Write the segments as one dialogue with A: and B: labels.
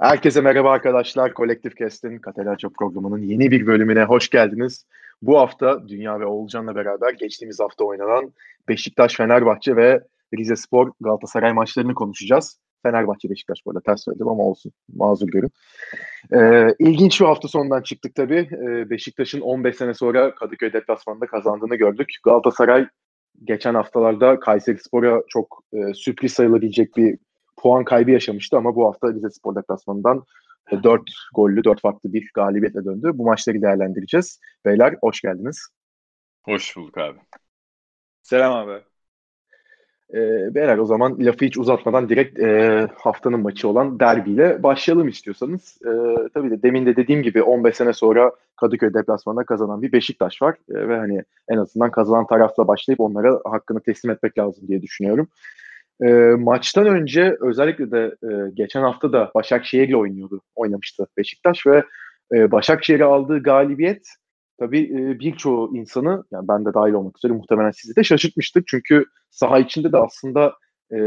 A: Herkese merhaba arkadaşlar. Kolektif Kest'in Katelaça programının yeni bir bölümüne hoş geldiniz. Bu hafta Dünya ve Oğulcan'la beraber geçtiğimiz hafta oynanan Beşiktaş, Fenerbahçe ve Rize Spor Galatasaray maçlarını konuşacağız. Fenerbahçe Beşiktaş bu ters söyledim ama olsun mazur görün. Ee, ilginç bir hafta sonundan çıktık tabii. Ee, Beşiktaş'ın 15 sene sonra Kadıköy deplasmanında kazandığını gördük. Galatasaray geçen haftalarda Kayseri Spor'a çok e, sürpriz sayılabilecek bir puan kaybı yaşamıştı ama bu hafta Rize Spor deplasmanından 4 e, gollü, 4 farklı bir galibiyetle döndü. Bu maçları değerlendireceğiz. Beyler hoş geldiniz.
B: Hoş bulduk abi.
C: Selam abi.
A: E, beyler o zaman lafı hiç uzatmadan direkt e, haftanın maçı olan derbiyle başlayalım istiyorsanız. E, tabii de demin de dediğim gibi 15 sene sonra Kadıköy deplasmanında kazanan bir Beşiktaş var. E, ve hani en azından kazanan tarafla başlayıp onlara hakkını teslim etmek lazım diye düşünüyorum. E, maçtan önce özellikle de e, geçen hafta da Başakşehir'le oynuyordu, oynamıştı Beşiktaş ve e, Başakşehir'e aldığı galibiyet tabii e, birçoğu insanı, yani ben de dahil olmak üzere muhtemelen sizi de şaşırtmıştır. Çünkü saha içinde de aslında e,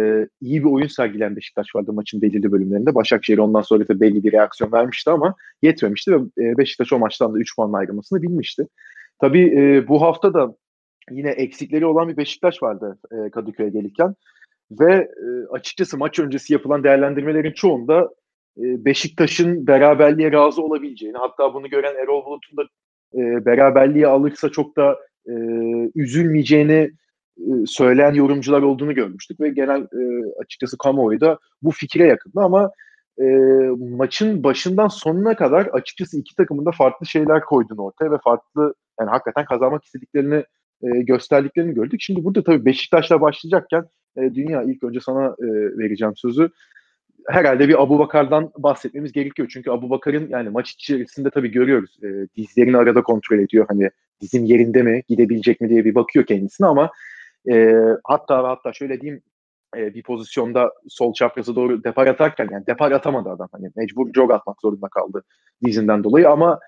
A: iyi bir oyun sergilen Beşiktaş vardı maçın belirli bölümlerinde. Başakşehir ondan sonra da belli bir reaksiyon vermişti ama yetmemişti ve e, Beşiktaş o maçtan da 3 puanla ayrılmasını bilmişti. Tabii e, bu hafta da yine eksikleri olan bir Beşiktaş vardı e, Kadıköy'e gelirken. Ve e, açıkçası maç öncesi yapılan değerlendirmelerin çoğunda e, Beşiktaş'ın beraberliğe razı olabileceğini, hatta bunu gören Erol Bulut'un da e, beraberliği alırsa çok da e, üzülmeyeceğini e, söyleyen yorumcular olduğunu görmüştük ve genel e, açıkçası kamuoyu da bu fikre yakındı ama e, maçın başından sonuna kadar açıkçası iki takımın da farklı şeyler koyduğunu ortaya ve farklı yani hakikaten kazanmak istediklerini e, gösterdiklerini gördük. Şimdi burada tabii Beşiktaş'la başlayacakken e, Dünya ilk önce sana e, vereceğim sözü. Herhalde bir Abu Bakar'dan bahsetmemiz gerekiyor. Çünkü Abu Bakar'ın yani maç içerisinde tabii görüyoruz. E, dizlerini arada kontrol ediyor. Hani dizim yerinde mi, gidebilecek mi diye bir bakıyor kendisine ama e, hatta hatta şöyle diyeyim e, bir pozisyonda sol çaprazı doğru depar atarken yani depar atamadı adam. Hani mecbur jog atmak zorunda kaldı dizinden dolayı ama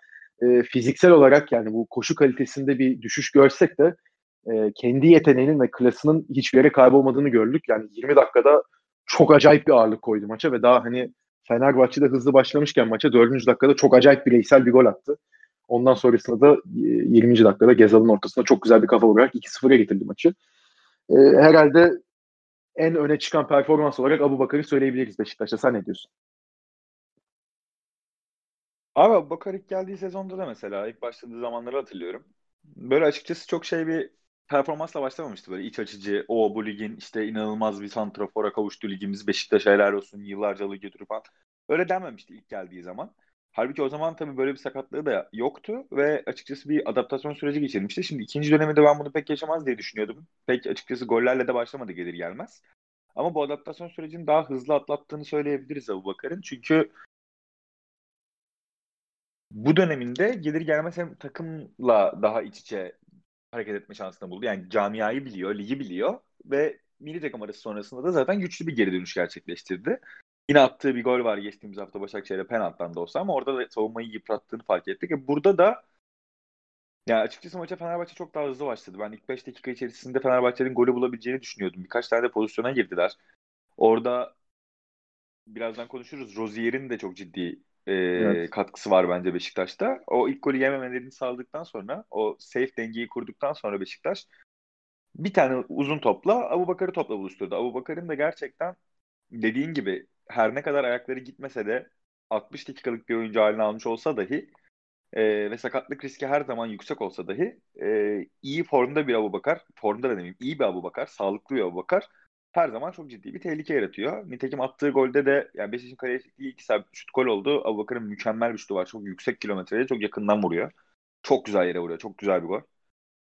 A: e, fiziksel olarak yani bu koşu kalitesinde bir düşüş görsek de e, kendi yeteneğinin ve klasının hiçbir yere kaybolmadığını gördük. Yani 20 dakikada çok acayip bir ağırlık koydu maça ve daha hani Fenerbahçe'de hızlı başlamışken maça 4. dakikada çok acayip bireysel bir gol attı. Ondan sonrasında da 20. E, dakikada Gezal'ın ortasında çok güzel bir kafa vurarak 2-0'a getirdi maçı. E, herhalde en öne çıkan performans olarak Abu Bakar'ı söyleyebiliriz Beşiktaş'ta. Sen ne diyorsun?
C: Abi Bakar ilk geldiği sezonda da mesela ilk başladığı zamanları hatırlıyorum. Böyle açıkçası çok şey bir performansla başlamamıştı böyle iç açıcı. O bu ligin işte inanılmaz bir santrafora kavuştu ligimiz. Beşiktaş helal olsun yıllarca lig götürüp falan. Öyle denmemişti ilk geldiği zaman. Halbuki o zaman tabii böyle bir sakatlığı da yoktu ve açıkçası bir adaptasyon süreci geçirmişti. Şimdi ikinci döneminde ben bunu pek yaşamaz diye düşünüyordum. Pek açıkçası gollerle de başlamadı gelir gelmez. Ama bu adaptasyon sürecini daha hızlı atlattığını söyleyebiliriz Abu Bakar'ın. Çünkü bu döneminde gelir gelmez hem takımla daha iç içe hareket etme şansını buldu. Yani camiayı biliyor, ligi biliyor ve milli takım arası sonrasında da zaten güçlü bir geri dönüş gerçekleştirdi. Yine attığı bir gol var geçtiğimiz hafta Başakşehir'e penaltıdan da olsa ama orada da savunmayı yıprattığını fark ettik. E burada da yani açıkçası maça Fenerbahçe çok daha hızlı başladı. Ben ilk 5 dakika içerisinde Fenerbahçe'nin golü bulabileceğini düşünüyordum. Birkaç tane de pozisyona girdiler. Orada birazdan konuşuruz. Rozier'in de çok ciddi e, evet. katkısı var bence Beşiktaş'ta. O ilk golü yememelerini sağladıktan sonra o safe dengeyi kurduktan sonra Beşiktaş bir tane uzun topla Abu Bakar'ı topla buluşturdu. Abu Bakar'ın da gerçekten dediğin gibi her ne kadar ayakları gitmese de 60 dakikalık bir oyuncu haline almış olsa dahi e, ve sakatlık riski her zaman yüksek olsa dahi e, iyi formda bir Abu Bakar, formda da demeyeyim iyi bir Abu Bakar, sağlıklı bir Abu Bakar her zaman çok ciddi bir tehlike yaratıyor. Nitekim attığı golde de yani Beşiktaş'ın kaleye çektiği iki sabit şut gol oldu. Abubakar'ın mükemmel bir şutu var. Çok yüksek kilometreye çok yakından vuruyor. Çok güzel yere vuruyor. Çok güzel bir gol.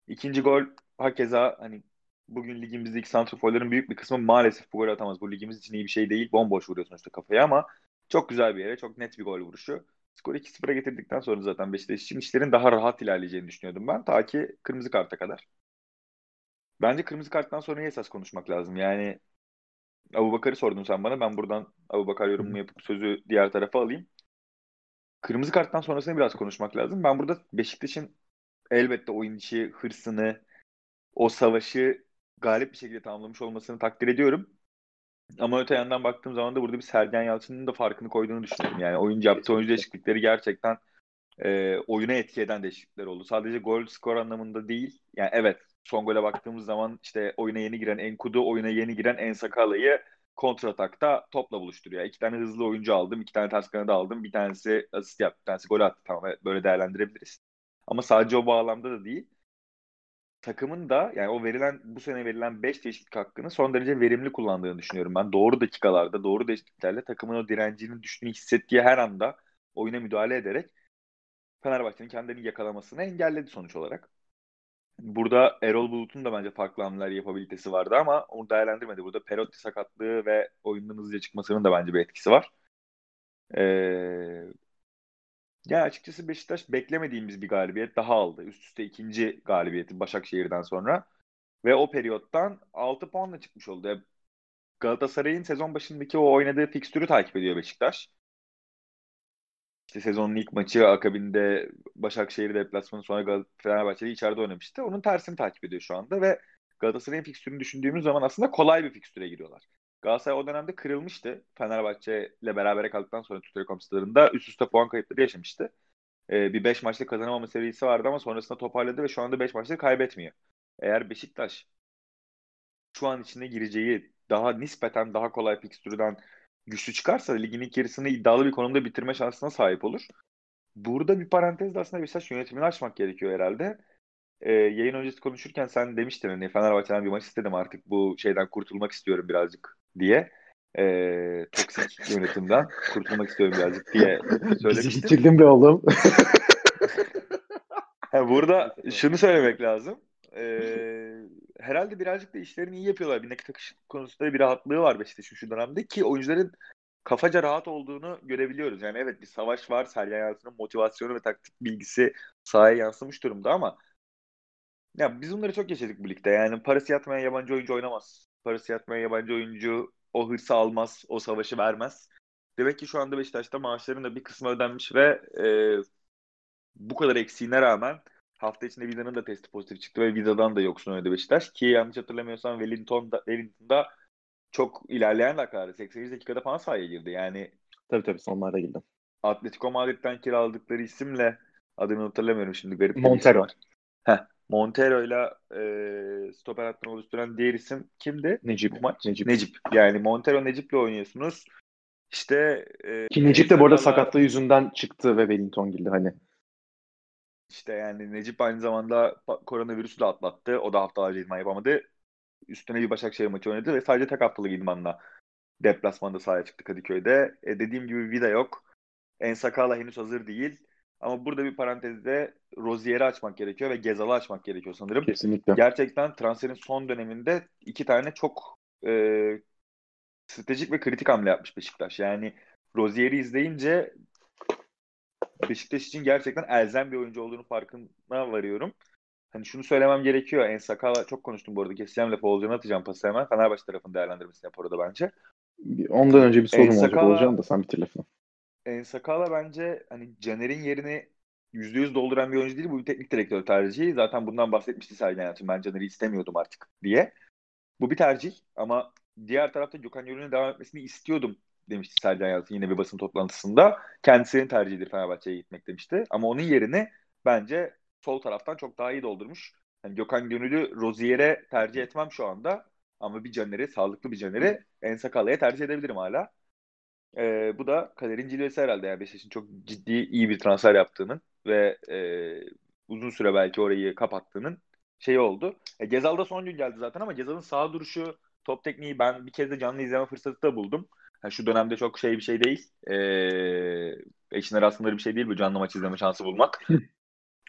C: İkinci gol hakeza hani bugün ligimizdeki santraforların büyük bir kısmı maalesef bu gol atamaz. Bu ligimiz için iyi bir şey değil. Bomboş vuruyor sonuçta kafaya ama çok güzel bir yere. Çok net bir gol vuruşu. Skoru 2-0'a getirdikten sonra zaten Beşiktaş için işlerin daha rahat ilerleyeceğini düşünüyordum ben. Ta ki kırmızı karta kadar. Bence kırmızı karttan sonra esas konuşmak lazım. Yani Abu Bakar'ı sordun sen bana. Ben buradan Abu Bakar yorumumu yapıp sözü diğer tarafa alayım. Kırmızı karttan sonrasını biraz konuşmak lazım. Ben burada Beşiktaş'ın elbette oyun içi hırsını, o savaşı galip bir şekilde tamamlamış olmasını takdir ediyorum. Ama öte yandan baktığım zaman da burada bir Sergen Yalçın'ın da farkını koyduğunu düşünüyorum. Yani oyuncu yaptığı oyuncu değişiklikleri gerçekten e, oyuna etki eden değişiklikler oldu. Sadece gol skor anlamında değil. Yani evet son gole baktığımız zaman işte oyuna yeni giren Enkudu, oyuna yeni giren Ensakala'yı kontratakta topla buluşturuyor. İki tane hızlı oyuncu aldım, iki tane ters kanada aldım. Bir tanesi asist yaptı, bir tanesi gol attı. Tamam böyle değerlendirebiliriz. Ama sadece o bağlamda da değil. Takımın da yani o verilen bu sene verilen 5 değişiklik hakkını son derece verimli kullandığını düşünüyorum ben. Doğru dakikalarda, doğru değişikliklerle takımın o direncinin düştüğünü hissettiği her anda oyuna müdahale ederek Fenerbahçe'nin kendilerini yakalamasını engelledi sonuç olarak. Burada Erol Bulut'un da bence farklı hamleler yapabilitesi vardı ama onu değerlendirmedi. Burada Perotti sakatlığı ve oyundan hızlıca çıkmasının da bence bir etkisi var. Ee, yani açıkçası Beşiktaş beklemediğimiz bir galibiyet daha aldı. Üst üste ikinci galibiyeti Başakşehir'den sonra. Ve o periyottan 6 puanla çıkmış oldu. Galatasaray'ın sezon başındaki o oynadığı fikstürü takip ediyor Beşiktaş. İşte sezonun ilk maçı akabinde Başakşehir deplasmanı sonra Fenerbahçe'de içeride oynamıştı. Onun tersini takip ediyor şu anda ve Galatasaray'ın fikstürünü düşündüğümüz zaman aslında kolay bir fikstüre giriyorlar. Galatasaray o dönemde kırılmıştı. Fenerbahçe ile beraber kaldıktan sonra Türk Telekom üst üste puan kayıpları yaşamıştı. Ee, bir 5 maçlık kazanamama serisi vardı ama sonrasında toparladı ve şu anda 5 maçlık kaybetmiyor. Eğer Beşiktaş şu an içine gireceği daha nispeten daha kolay fikstürden güçlü çıkarsa ligin ilk yarısını iddialı bir konumda bitirme şansına sahip olur. Burada bir parantezde aslında Beşiktaş yönetimini açmak gerekiyor herhalde. Ee, yayın öncesi konuşurken sen demiştin hani Fenerbahçe'den bir maç istedim artık bu şeyden kurtulmak istiyorum birazcık diye. Ee, toksik yönetimden kurtulmak istiyorum birazcık diye söylemiştin.
A: Bizi bitirdin be oğlum.
C: burada şunu söylemek lazım. Ee, herhalde birazcık da işlerini iyi yapıyorlar. Bir nakit akışı konusunda bir rahatlığı var Beşiktaş'ın şu dönemde ki oyuncuların kafaca rahat olduğunu görebiliyoruz. Yani evet bir savaş var. Sergen Yalçın'ın motivasyonu ve taktik bilgisi sahaya yansımış durumda ama ya biz bunları çok yaşadık bu ligde. Yani parası yatmayan yabancı oyuncu oynamaz. Parası yatmayan yabancı oyuncu o hırsı almaz, o savaşı vermez. Demek ki şu anda Beşiktaş'ta maaşların da bir kısmı ödenmiş ve e, bu kadar eksiğine rağmen hafta içinde Vida'nın da testi pozitif çıktı ve Vida'dan da yoksun oynadı Beşiktaş. Ki yanlış hatırlamıyorsam Wellington da, Wellington'da çok ilerleyen dakikalarda 88 dakikada falan sahaya girdi. Yani
A: tabii tabii sonlarda girdi.
C: Atletico Madrid'den kiraladıkları isimle adını hatırlamıyorum şimdi. Garip
A: Montero.
C: Heh, Montero ile e, stoper hattını oluşturan diğer isim kimdi?
A: Necip.
C: Bu maç?
A: Necip.
C: Necip. Yani Montero Necip'le oynuyorsunuz. İşte
A: e, Ki Necip de bu arada sakatlığı yüzünden çıktı ve Wellington girdi hani.
C: İşte yani Necip aynı zamanda koronavirüsü de atlattı. O da haftalarca idman yapamadı. Üstüne bir Başakşehir maçı oynadı ve sadece tek haftalık idmanla deplasmanda sahaya çıktı Kadıköy'de. E dediğim gibi Vida yok. Ensakala henüz hazır değil. Ama burada bir parantezde Rozier'i açmak gerekiyor ve Gezal'ı açmak gerekiyor sanırım.
A: Kesinlikle.
C: Gerçekten transferin son döneminde iki tane çok e, stratejik ve kritik hamle yapmış Beşiktaş. Yani Rozier'i izleyince Beşiktaş için gerçekten elzem bir oyuncu olduğunu farkına varıyorum. Hani şunu söylemem gerekiyor. En Sakala çok konuştum bu arada. Keseceğim lafı olacağını atacağım pası hemen. Fenerbahçe tarafının değerlendirmesini yap orada bence.
A: Ondan önce bir sorum olacak olacağım da sen bitir lafını.
C: En Sakala bence hani Caner'in yerini %100 dolduran bir oyuncu değil. Bu bir teknik direktör tercihi. Zaten bundan bahsetmişti Sergen Yalçın. Ben Caner'i istemiyordum artık diye. Bu bir tercih ama diğer tarafta Gökhan Gönül'ün devam etmesini istiyordum demişti Sergen Yalçın yine bir basın toplantısında. Kendisinin tercihidir Fenerbahçe'ye gitmek demişti. Ama onun yerini bence sol taraftan çok daha iyi doldurmuş. Yani Gökhan Gönül'ü Rozier'e tercih etmem şu anda. Ama bir Caner'i, sağlıklı bir Caner'i Ensakala'ya tercih edebilirim hala. Ee, bu da kaderin cilvesi herhalde. Yani Beşiktaş'ın çok ciddi iyi bir transfer yaptığının ve e, uzun süre belki orayı kapattığının şeyi oldu. E, Gezal da son gün geldi zaten ama Gezal'ın sağ duruşu, top tekniği ben bir kez de canlı izleme fırsatı da buldum. Yani şu dönemde çok şey bir şey değil. Ee, eşinler aslında bir şey değil bu canlı maç izleme şansı bulmak.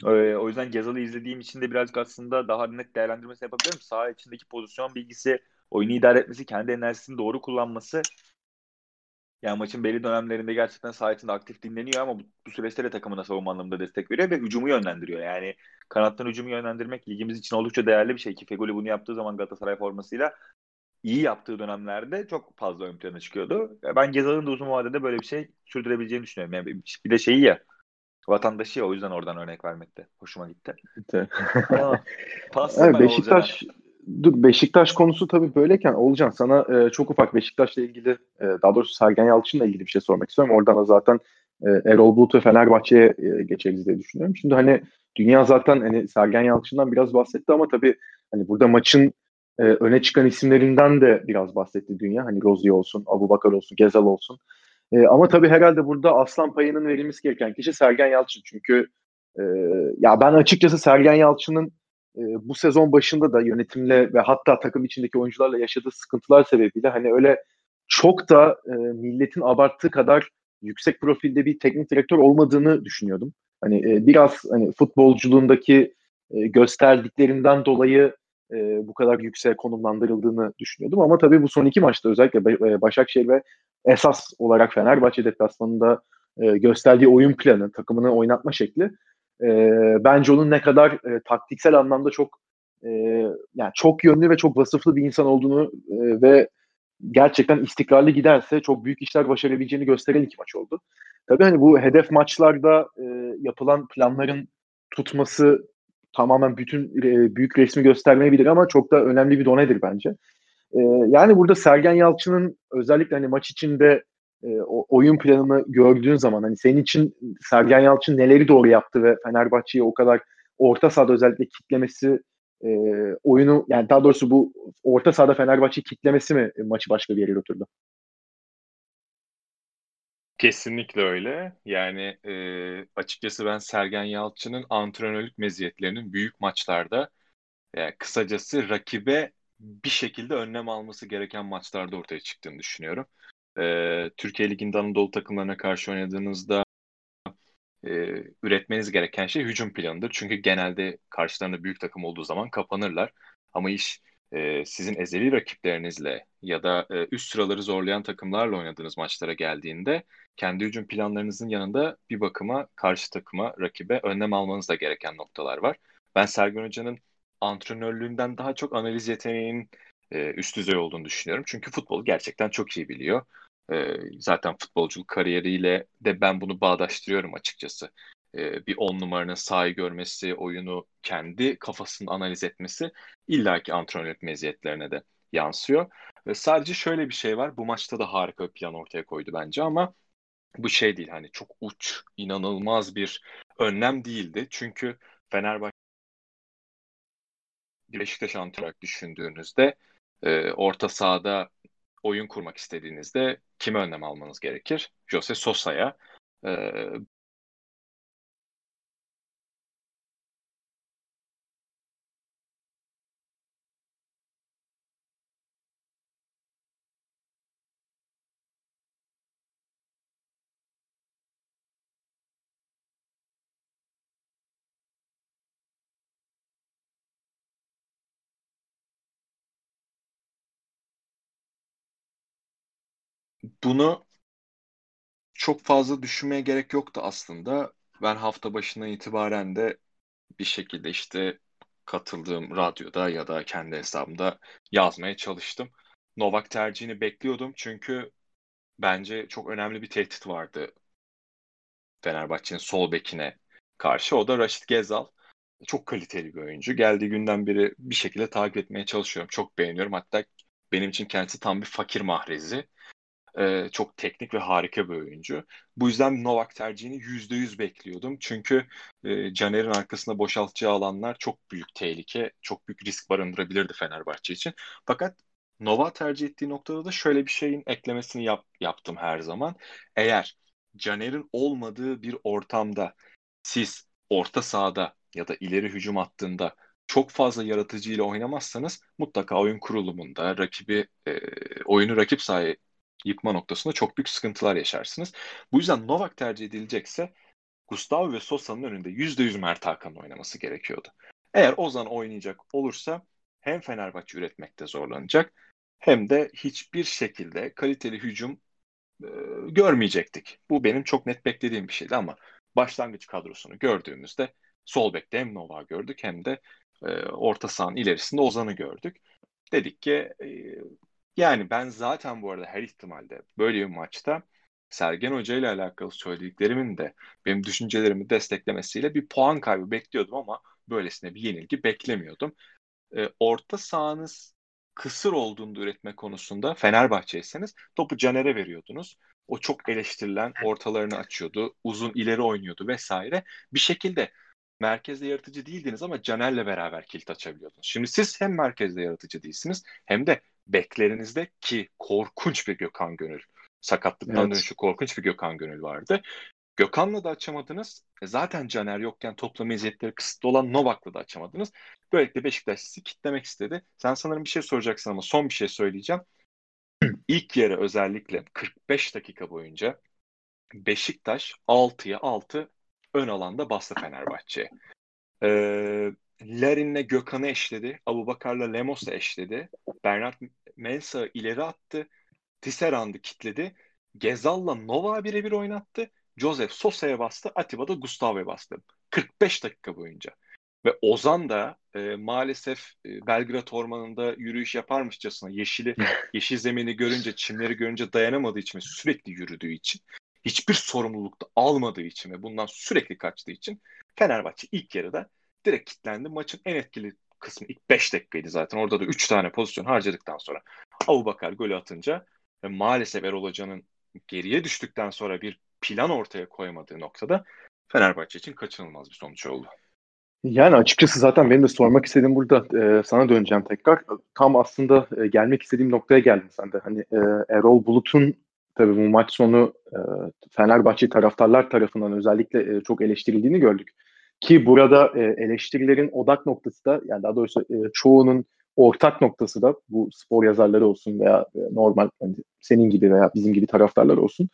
C: ee, o yüzden Gezal'ı izlediğim için de birazcık aslında daha net değerlendirmesi yapabilirim. Sağ içindeki pozisyon bilgisi, oyunu idare etmesi, kendi enerjisini doğru kullanması yani maçın belli dönemlerinde gerçekten saha içinde aktif dinleniyor ama bu, bu süreçte de takımına savunma anlamında destek veriyor ve hücumu yönlendiriyor. Yani kanattan hücumu yönlendirmek ligimiz için oldukça değerli bir şey ki Fegoli bunu yaptığı zaman Galatasaray formasıyla iyi yaptığı dönemlerde çok fazla ön plana çıkıyordu. Ben Gezal'ın da uzun vadede böyle bir şey sürdürebileceğini düşünüyorum. Yani bir de şeyi ya vatandaşı ya o yüzden oradan örnek vermekte. Hoşuma gitti.
A: evet, Beşiktaş dur Beşiktaş konusu tabii böyleyken Olcan sana e, çok ufak Beşiktaş'la ilgili e, daha doğrusu Sergen Yalçın'la ilgili bir şey sormak istiyorum. Oradan da zaten e, Erol Bulut ve Fenerbahçe'ye e, geçeriz diye düşünüyorum. Şimdi hani dünya zaten hani Sergen Yalçın'dan biraz bahsetti ama tabii hani burada maçın e, öne çıkan isimlerinden de biraz bahsetti dünya. Hani Rozier olsun, Abu Bakar olsun, Gezal olsun. E, ama tabii herhalde burada aslan payının verilmesi gereken kişi Sergen Yalçın. Çünkü e, ya ben açıkçası Sergen Yalçın'ın e, bu sezon başında da yönetimle ve hatta takım içindeki oyuncularla yaşadığı sıkıntılar sebebiyle hani öyle çok da e, milletin abarttığı kadar yüksek profilde bir teknik direktör olmadığını düşünüyordum. Hani e, biraz hani futbolculuğundaki e, gösterdiklerinden dolayı e, bu kadar yüksek konumlandırıldığını düşünüyordum. Ama tabii bu son iki maçta özellikle e, Başakşehir ve esas olarak Fenerbahçe deplasmanında e, gösterdiği oyun planı, takımını oynatma şekli e, bence onun ne kadar e, taktiksel anlamda çok e, yani çok yönlü ve çok vasıflı bir insan olduğunu e, ve gerçekten istikrarlı giderse çok büyük işler başarabileceğini gösteren iki maç oldu. Tabii hani bu hedef maçlarda e, yapılan planların tutması tamamen bütün e, büyük resmi göstermeyebilir ama çok da önemli bir donedir bence. E, yani burada Sergen Yalçın'ın özellikle hani maç içinde e, oyun planını gördüğün zaman hani senin için Sergen Yalçın neleri doğru yaptı ve Fenerbahçe'yi o kadar orta sahada özellikle kitlemesi e, oyunu yani daha doğrusu bu orta sahada Fenerbahçe'yi kitlemesi mi maçı başka bir yere götürdü?
B: Kesinlikle öyle. Yani e, açıkçası ben Sergen Yalçın'ın antrenörlük meziyetlerinin büyük maçlarda yani kısacası rakibe bir şekilde önlem alması gereken maçlarda ortaya çıktığını düşünüyorum. E, Türkiye Ligi'nde Anadolu takımlarına karşı oynadığınızda e, üretmeniz gereken şey hücum planıdır. Çünkü genelde karşılarında büyük takım olduğu zaman kapanırlar. Ama iş e, sizin ezeli rakiplerinizle ya da e, üst sıraları zorlayan takımlarla oynadığınız maçlara geldiğinde kendi hücum planlarınızın yanında bir bakıma karşı takıma, rakibe önlem almanız da gereken noktalar var. Ben Sergen Hoca'nın antrenörlüğünden daha çok analiz yeteneğinin e, üst düzey olduğunu düşünüyorum. Çünkü futbolu gerçekten çok iyi biliyor. E, zaten futbolculuk kariyeriyle de ben bunu bağdaştırıyorum açıkçası. E, bir on numaranın sahayı görmesi, oyunu kendi kafasını analiz etmesi illaki antrenörlük meziyetlerine de yansıyor. Ve sadece şöyle bir şey var. Bu maçta da harika bir plan ortaya koydu bence ama bu şey değil hani çok uç, inanılmaz bir önlem değildi. Çünkü Fenerbahçe Beşiktaş antrenör düşündüğünüzde e, orta sahada oyun kurmak istediğinizde kime önlem almanız gerekir? Jose Sosa'ya. E, Bunu çok fazla düşünmeye gerek yoktu aslında. Ben hafta başından itibaren de bir şekilde işte katıldığım radyoda ya da kendi hesabımda yazmaya çalıştım. Novak tercihini bekliyordum çünkü bence çok önemli bir tehdit vardı Fenerbahçe'nin sol bekine karşı. O da Raşit Gezal. Çok kaliteli bir oyuncu. Geldiği günden beri bir şekilde takip etmeye çalışıyorum. Çok beğeniyorum. Hatta benim için kendisi tam bir fakir mahrezi. Çok teknik ve harika bir oyuncu. Bu yüzden Novak tercihini %100 bekliyordum. Çünkü e, Caner'in arkasında boşaltacağı alanlar çok büyük tehlike, çok büyük risk barındırabilirdi Fenerbahçe için. Fakat Nova tercih ettiği noktada da şöyle bir şeyin eklemesini yap, yaptım her zaman. Eğer Caner'in olmadığı bir ortamda siz orta sahada ya da ileri hücum hattında çok fazla yaratıcı ile oynamazsanız mutlaka oyun kurulumunda rakibi e, oyunu rakip sahaya yıkma noktasında çok büyük sıkıntılar yaşarsınız. Bu yüzden Novak tercih edilecekse Gustavo ve Sosa'nın önünde %100 Mert Hakan'ın oynaması gerekiyordu. Eğer Ozan oynayacak olursa hem Fenerbahçe üretmekte zorlanacak hem de hiçbir şekilde kaliteli hücum e, görmeyecektik. Bu benim çok net beklediğim bir şeydi ama başlangıç kadrosunu gördüğümüzde sol bekte hem Nova gördük hem de e, orta sahanın ilerisinde Ozan'ı gördük. Dedik ki e, yani ben zaten bu arada her ihtimalde böyle bir maçta Sergen Hoca ile alakalı söylediklerimin de benim düşüncelerimi desteklemesiyle bir puan kaybı bekliyordum ama böylesine bir yenilgi beklemiyordum. e, orta sahanız kısır olduğunu üretme konusunda Fenerbahçe'yseniz topu Caner'e veriyordunuz. O çok eleştirilen ortalarını açıyordu. Uzun ileri oynuyordu vesaire. Bir şekilde merkezde yaratıcı değildiniz ama Caner'le beraber kilit açabiliyordunuz. Şimdi siz hem merkezde yaratıcı değilsiniz hem de beklerinizde ki korkunç bir Gökhan Gönül. Sakatlıktan evet. dönüşü korkunç bir Gökhan Gönül vardı. Gökhan'la da açamadınız. E zaten Caner yokken toplam meziyetleri kısıtlı olan Novak'la da açamadınız. Böylelikle Beşiktaş sizi kitlemek istedi. Sen sanırım bir şey soracaksın ama son bir şey söyleyeceğim. İlk yarı özellikle 45 dakika boyunca Beşiktaş 6'ya 6 ön alanda bastı Fenerbahçe'ye. Ee, Larin'le Gökhan'ı eşledi. Abu Bakar'la Lemos'u eşledi. Bernard Mensah'ı ileri attı. Tisserand'ı kitledi. Gezal'la Nova birebir oynattı. Joseph Sosa'ya bastı. Atiba da Gustavo'ya bastı. 45 dakika boyunca. Ve Ozan da e, maalesef e, Belgrad Ormanı'nda yürüyüş yaparmışçasına yeşili, yeşil zemini görünce, çimleri görünce dayanamadığı için ve sürekli yürüdüğü için, hiçbir sorumluluk da almadığı için ve bundan sürekli kaçtığı için Fenerbahçe ilk yarıda direkt kilitlendi. Maçın en etkili kısmı ilk 5 dakikaydı zaten. Orada da 3 tane pozisyon harcadıktan sonra Abu Bakar golü atınca ve maalesef Erol Hoca'nın geriye düştükten sonra bir plan ortaya koymadığı noktada Fenerbahçe için kaçınılmaz bir sonuç oldu.
A: Yani açıkçası zaten benim de sormak istediğim burada e, sana döneceğim tekrar. Tam aslında e, gelmek istediğim noktaya geldin sen de. Hani e, Erol Bulut'un tabii bu maç sonu e, Fenerbahçe taraftarlar tarafından özellikle e, çok eleştirildiğini gördük. Ki burada e, eleştirilerin odak noktası da yani daha doğrusu e, çoğunun ortak noktası da bu spor yazarları olsun veya e, normal hani senin gibi veya bizim gibi taraftarlar olsun.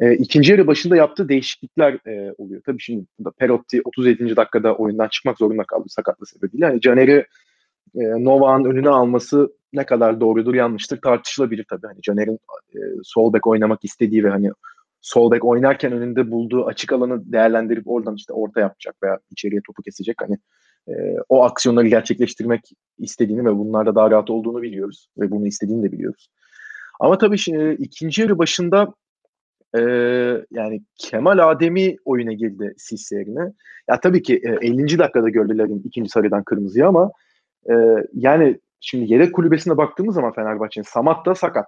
A: E, ikinci yarı başında yaptığı değişiklikler e, oluyor. Tabii şimdi burada Perotti 37. dakikada oyundan çıkmak zorunda kaldı sakatlığı sebebiyle. Yani Caner'i e, Novak'ın önüne alması ne kadar doğrudur yanlıştır tartışılabilir tabii. Hani Caner'in e, sol bek oynamak istediği ve hani sol bek oynarken önünde bulduğu açık alanı değerlendirip oradan işte orta yapacak veya içeriye topu kesecek. Hani e, o aksiyonları gerçekleştirmek istediğini ve bunlarda daha rahat olduğunu biliyoruz ve bunu istediğini de biliyoruz. Ama tabii şimdi ikinci yarı başında e, yani Kemal Ademi oyuna girdi Sis yerine. Ya tabii ki e, 50. dakikada gördüler ikinci sarıdan kırmızıya ama e, yani şimdi yedek kulübesine baktığımız zaman Fenerbahçe'nin Samat da sakat.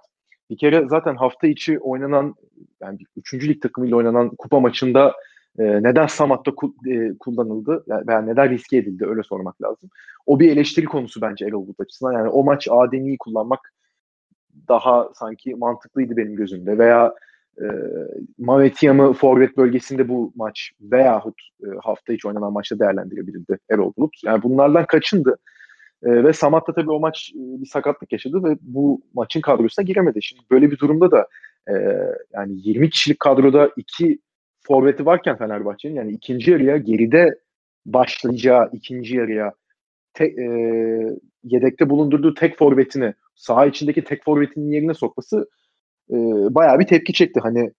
A: Bir kere zaten hafta içi oynanan yani 3. lig takımıyla oynanan kupa maçında e, neden Samat'ta e, kullanıldı yani, veya neden riske edildi öyle sormak lazım. O bir eleştiri konusu bence Erol Bulut açısından. Yani o maç Adem'i kullanmak daha sanki mantıklıydı benim gözümde veya e, Mavetiyam'ı forvet bölgesinde bu maç veyahut e, hafta içi oynanan maçta değerlendirebilirdi Erol Bulut. Yani bunlardan kaçındı. E, ve Samat da tabii o maç e, bir sakatlık yaşadı ve bu maçın kadrosuna giremedi. Şimdi böyle bir durumda da e, yani 20 kişilik kadroda iki forveti varken Fenerbahçe'nin yani ikinci yarıya geride başlayacağı ikinci yarıya te, e, yedekte bulundurduğu tek forvetini saha içindeki tek forvetinin yerine sokması e, bayağı bir tepki çekti. Hani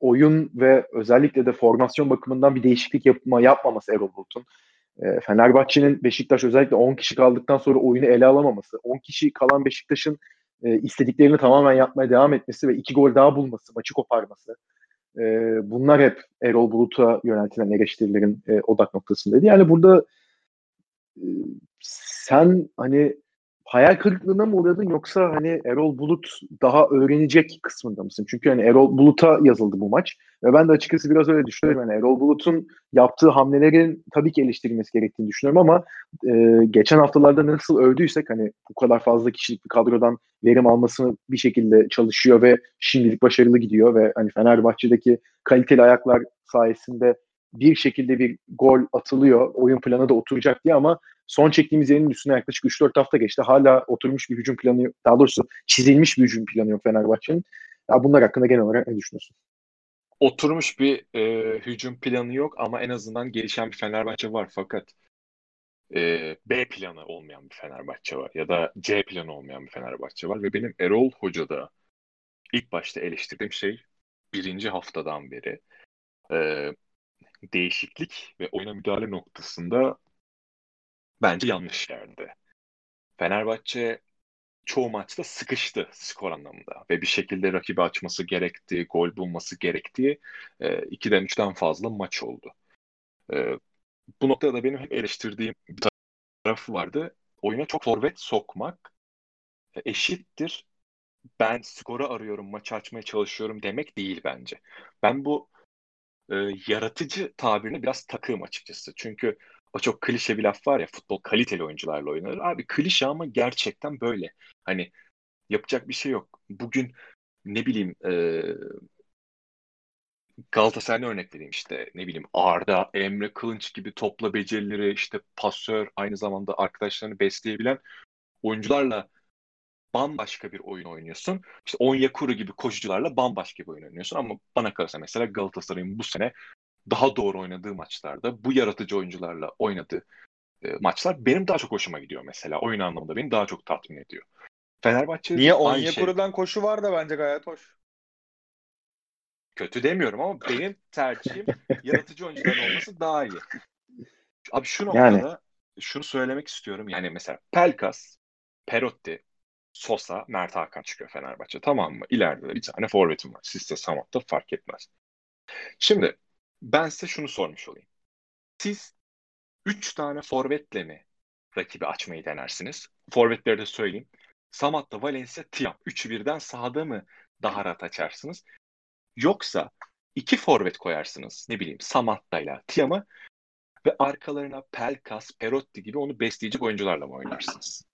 A: oyun ve özellikle de formasyon bakımından bir değişiklik yapma, yapmaması Erol Bulut'un. E, Fenerbahçe'nin Beşiktaş özellikle 10 kişi kaldıktan sonra oyunu ele alamaması, 10 kişi kalan Beşiktaş'ın e, istediklerini tamamen yapmaya devam etmesi ve iki gol daha bulması, maçı koparması. E, bunlar hep Erol Bulut'a yöneltilen eleştirilerin e, odak noktasındaydı. Yani burada sen hani hayal kırıklığına mı uğradın yoksa hani Erol Bulut daha öğrenecek kısmında mısın? Çünkü hani Erol Bulut'a yazıldı bu maç ve ben de açıkçası biraz öyle düşünüyorum. Yani Erol Bulut'un yaptığı hamlelerin tabii ki eleştirilmesi gerektiğini düşünüyorum ama e, geçen haftalarda nasıl övdüysek hani bu kadar fazla kişilik bir kadrodan verim almasını bir şekilde çalışıyor ve şimdilik başarılı gidiyor ve hani Fenerbahçe'deki kaliteli ayaklar sayesinde bir şekilde bir gol atılıyor. Oyun planı da oturacak diye ama son çektiğimiz yayının üstüne yaklaşık 3-4 hafta geçti. Hala oturmuş bir hücum planı yok. Daha doğrusu çizilmiş bir hücum planı yok Fenerbahçe'nin. Ya bunlar hakkında genel olarak ne düşünüyorsun?
B: Oturmuş bir e, hücum planı yok ama en azından gelişen bir Fenerbahçe var fakat e, B planı olmayan bir Fenerbahçe var ya da C planı olmayan bir Fenerbahçe var ve benim Erol Hoca'da ilk başta eleştirdiğim şey birinci haftadan beri e, değişiklik ve oyuna müdahale noktasında bence yanlış yerde. Fenerbahçe çoğu maçta sıkıştı skor anlamında ve bir şekilde rakibi açması gerekti, gol bulması gerektiği e, ikiden üçten fazla maç oldu. E, bu noktada benim hep eleştirdiğim bir tarafı vardı. oyuna çok forvet sokmak eşittir ben skoru arıyorum, maçı açmaya çalışıyorum demek değil bence. Ben bu e, yaratıcı tabirini biraz takığım açıkçası. Çünkü o çok klişe bir laf var ya futbol kaliteli oyuncularla oynanır. Abi klişe ama gerçekten böyle. Hani yapacak bir şey yok. Bugün ne bileyim e, Galatasaray'ın örnek vereyim işte ne bileyim Arda, Emre Kılınç gibi topla becerileri işte pasör aynı zamanda arkadaşlarını besleyebilen oyuncularla bambaşka bir oyun oynuyorsun. İşte Onyekuru gibi koşucularla bambaşka bir oyun oynuyorsun ama bana kalırsa mesela Galatasaray'ın bu sene daha doğru oynadığı maçlarda bu yaratıcı oyuncularla oynadığı e, maçlar benim daha çok hoşuma gidiyor mesela. Oyun anlamında beni daha çok tatmin ediyor. Fenerbahçe
C: Niye
B: aynı şey.
C: Onyekuru'dan koşu var da bence gayet hoş.
B: Kötü demiyorum ama benim tercihim yaratıcı oyuncuların olması daha iyi. Abi şu
A: Yani.
B: noktada şunu söylemek istiyorum. Yani mesela Pelkas, Perotti, Sosa, Mert Hakan çıkıyor Fenerbahçe. Tamam mı? İleride de bir tane forvetim var. Sisse Samat'ta fark etmez. Şimdi ben size şunu sormuş olayım. Siz 3 tane forvetle mi rakibi açmayı denersiniz? Forvetleri de söyleyeyim. Samat'ta Valencia, Tiam. Üçü birden sahada mı daha rahat açarsınız? Yoksa iki forvet koyarsınız. Ne bileyim Samatta'yla Tiam'ı ve arkalarına Pelkas, Perotti gibi onu besleyecek oyuncularla mı oynarsınız?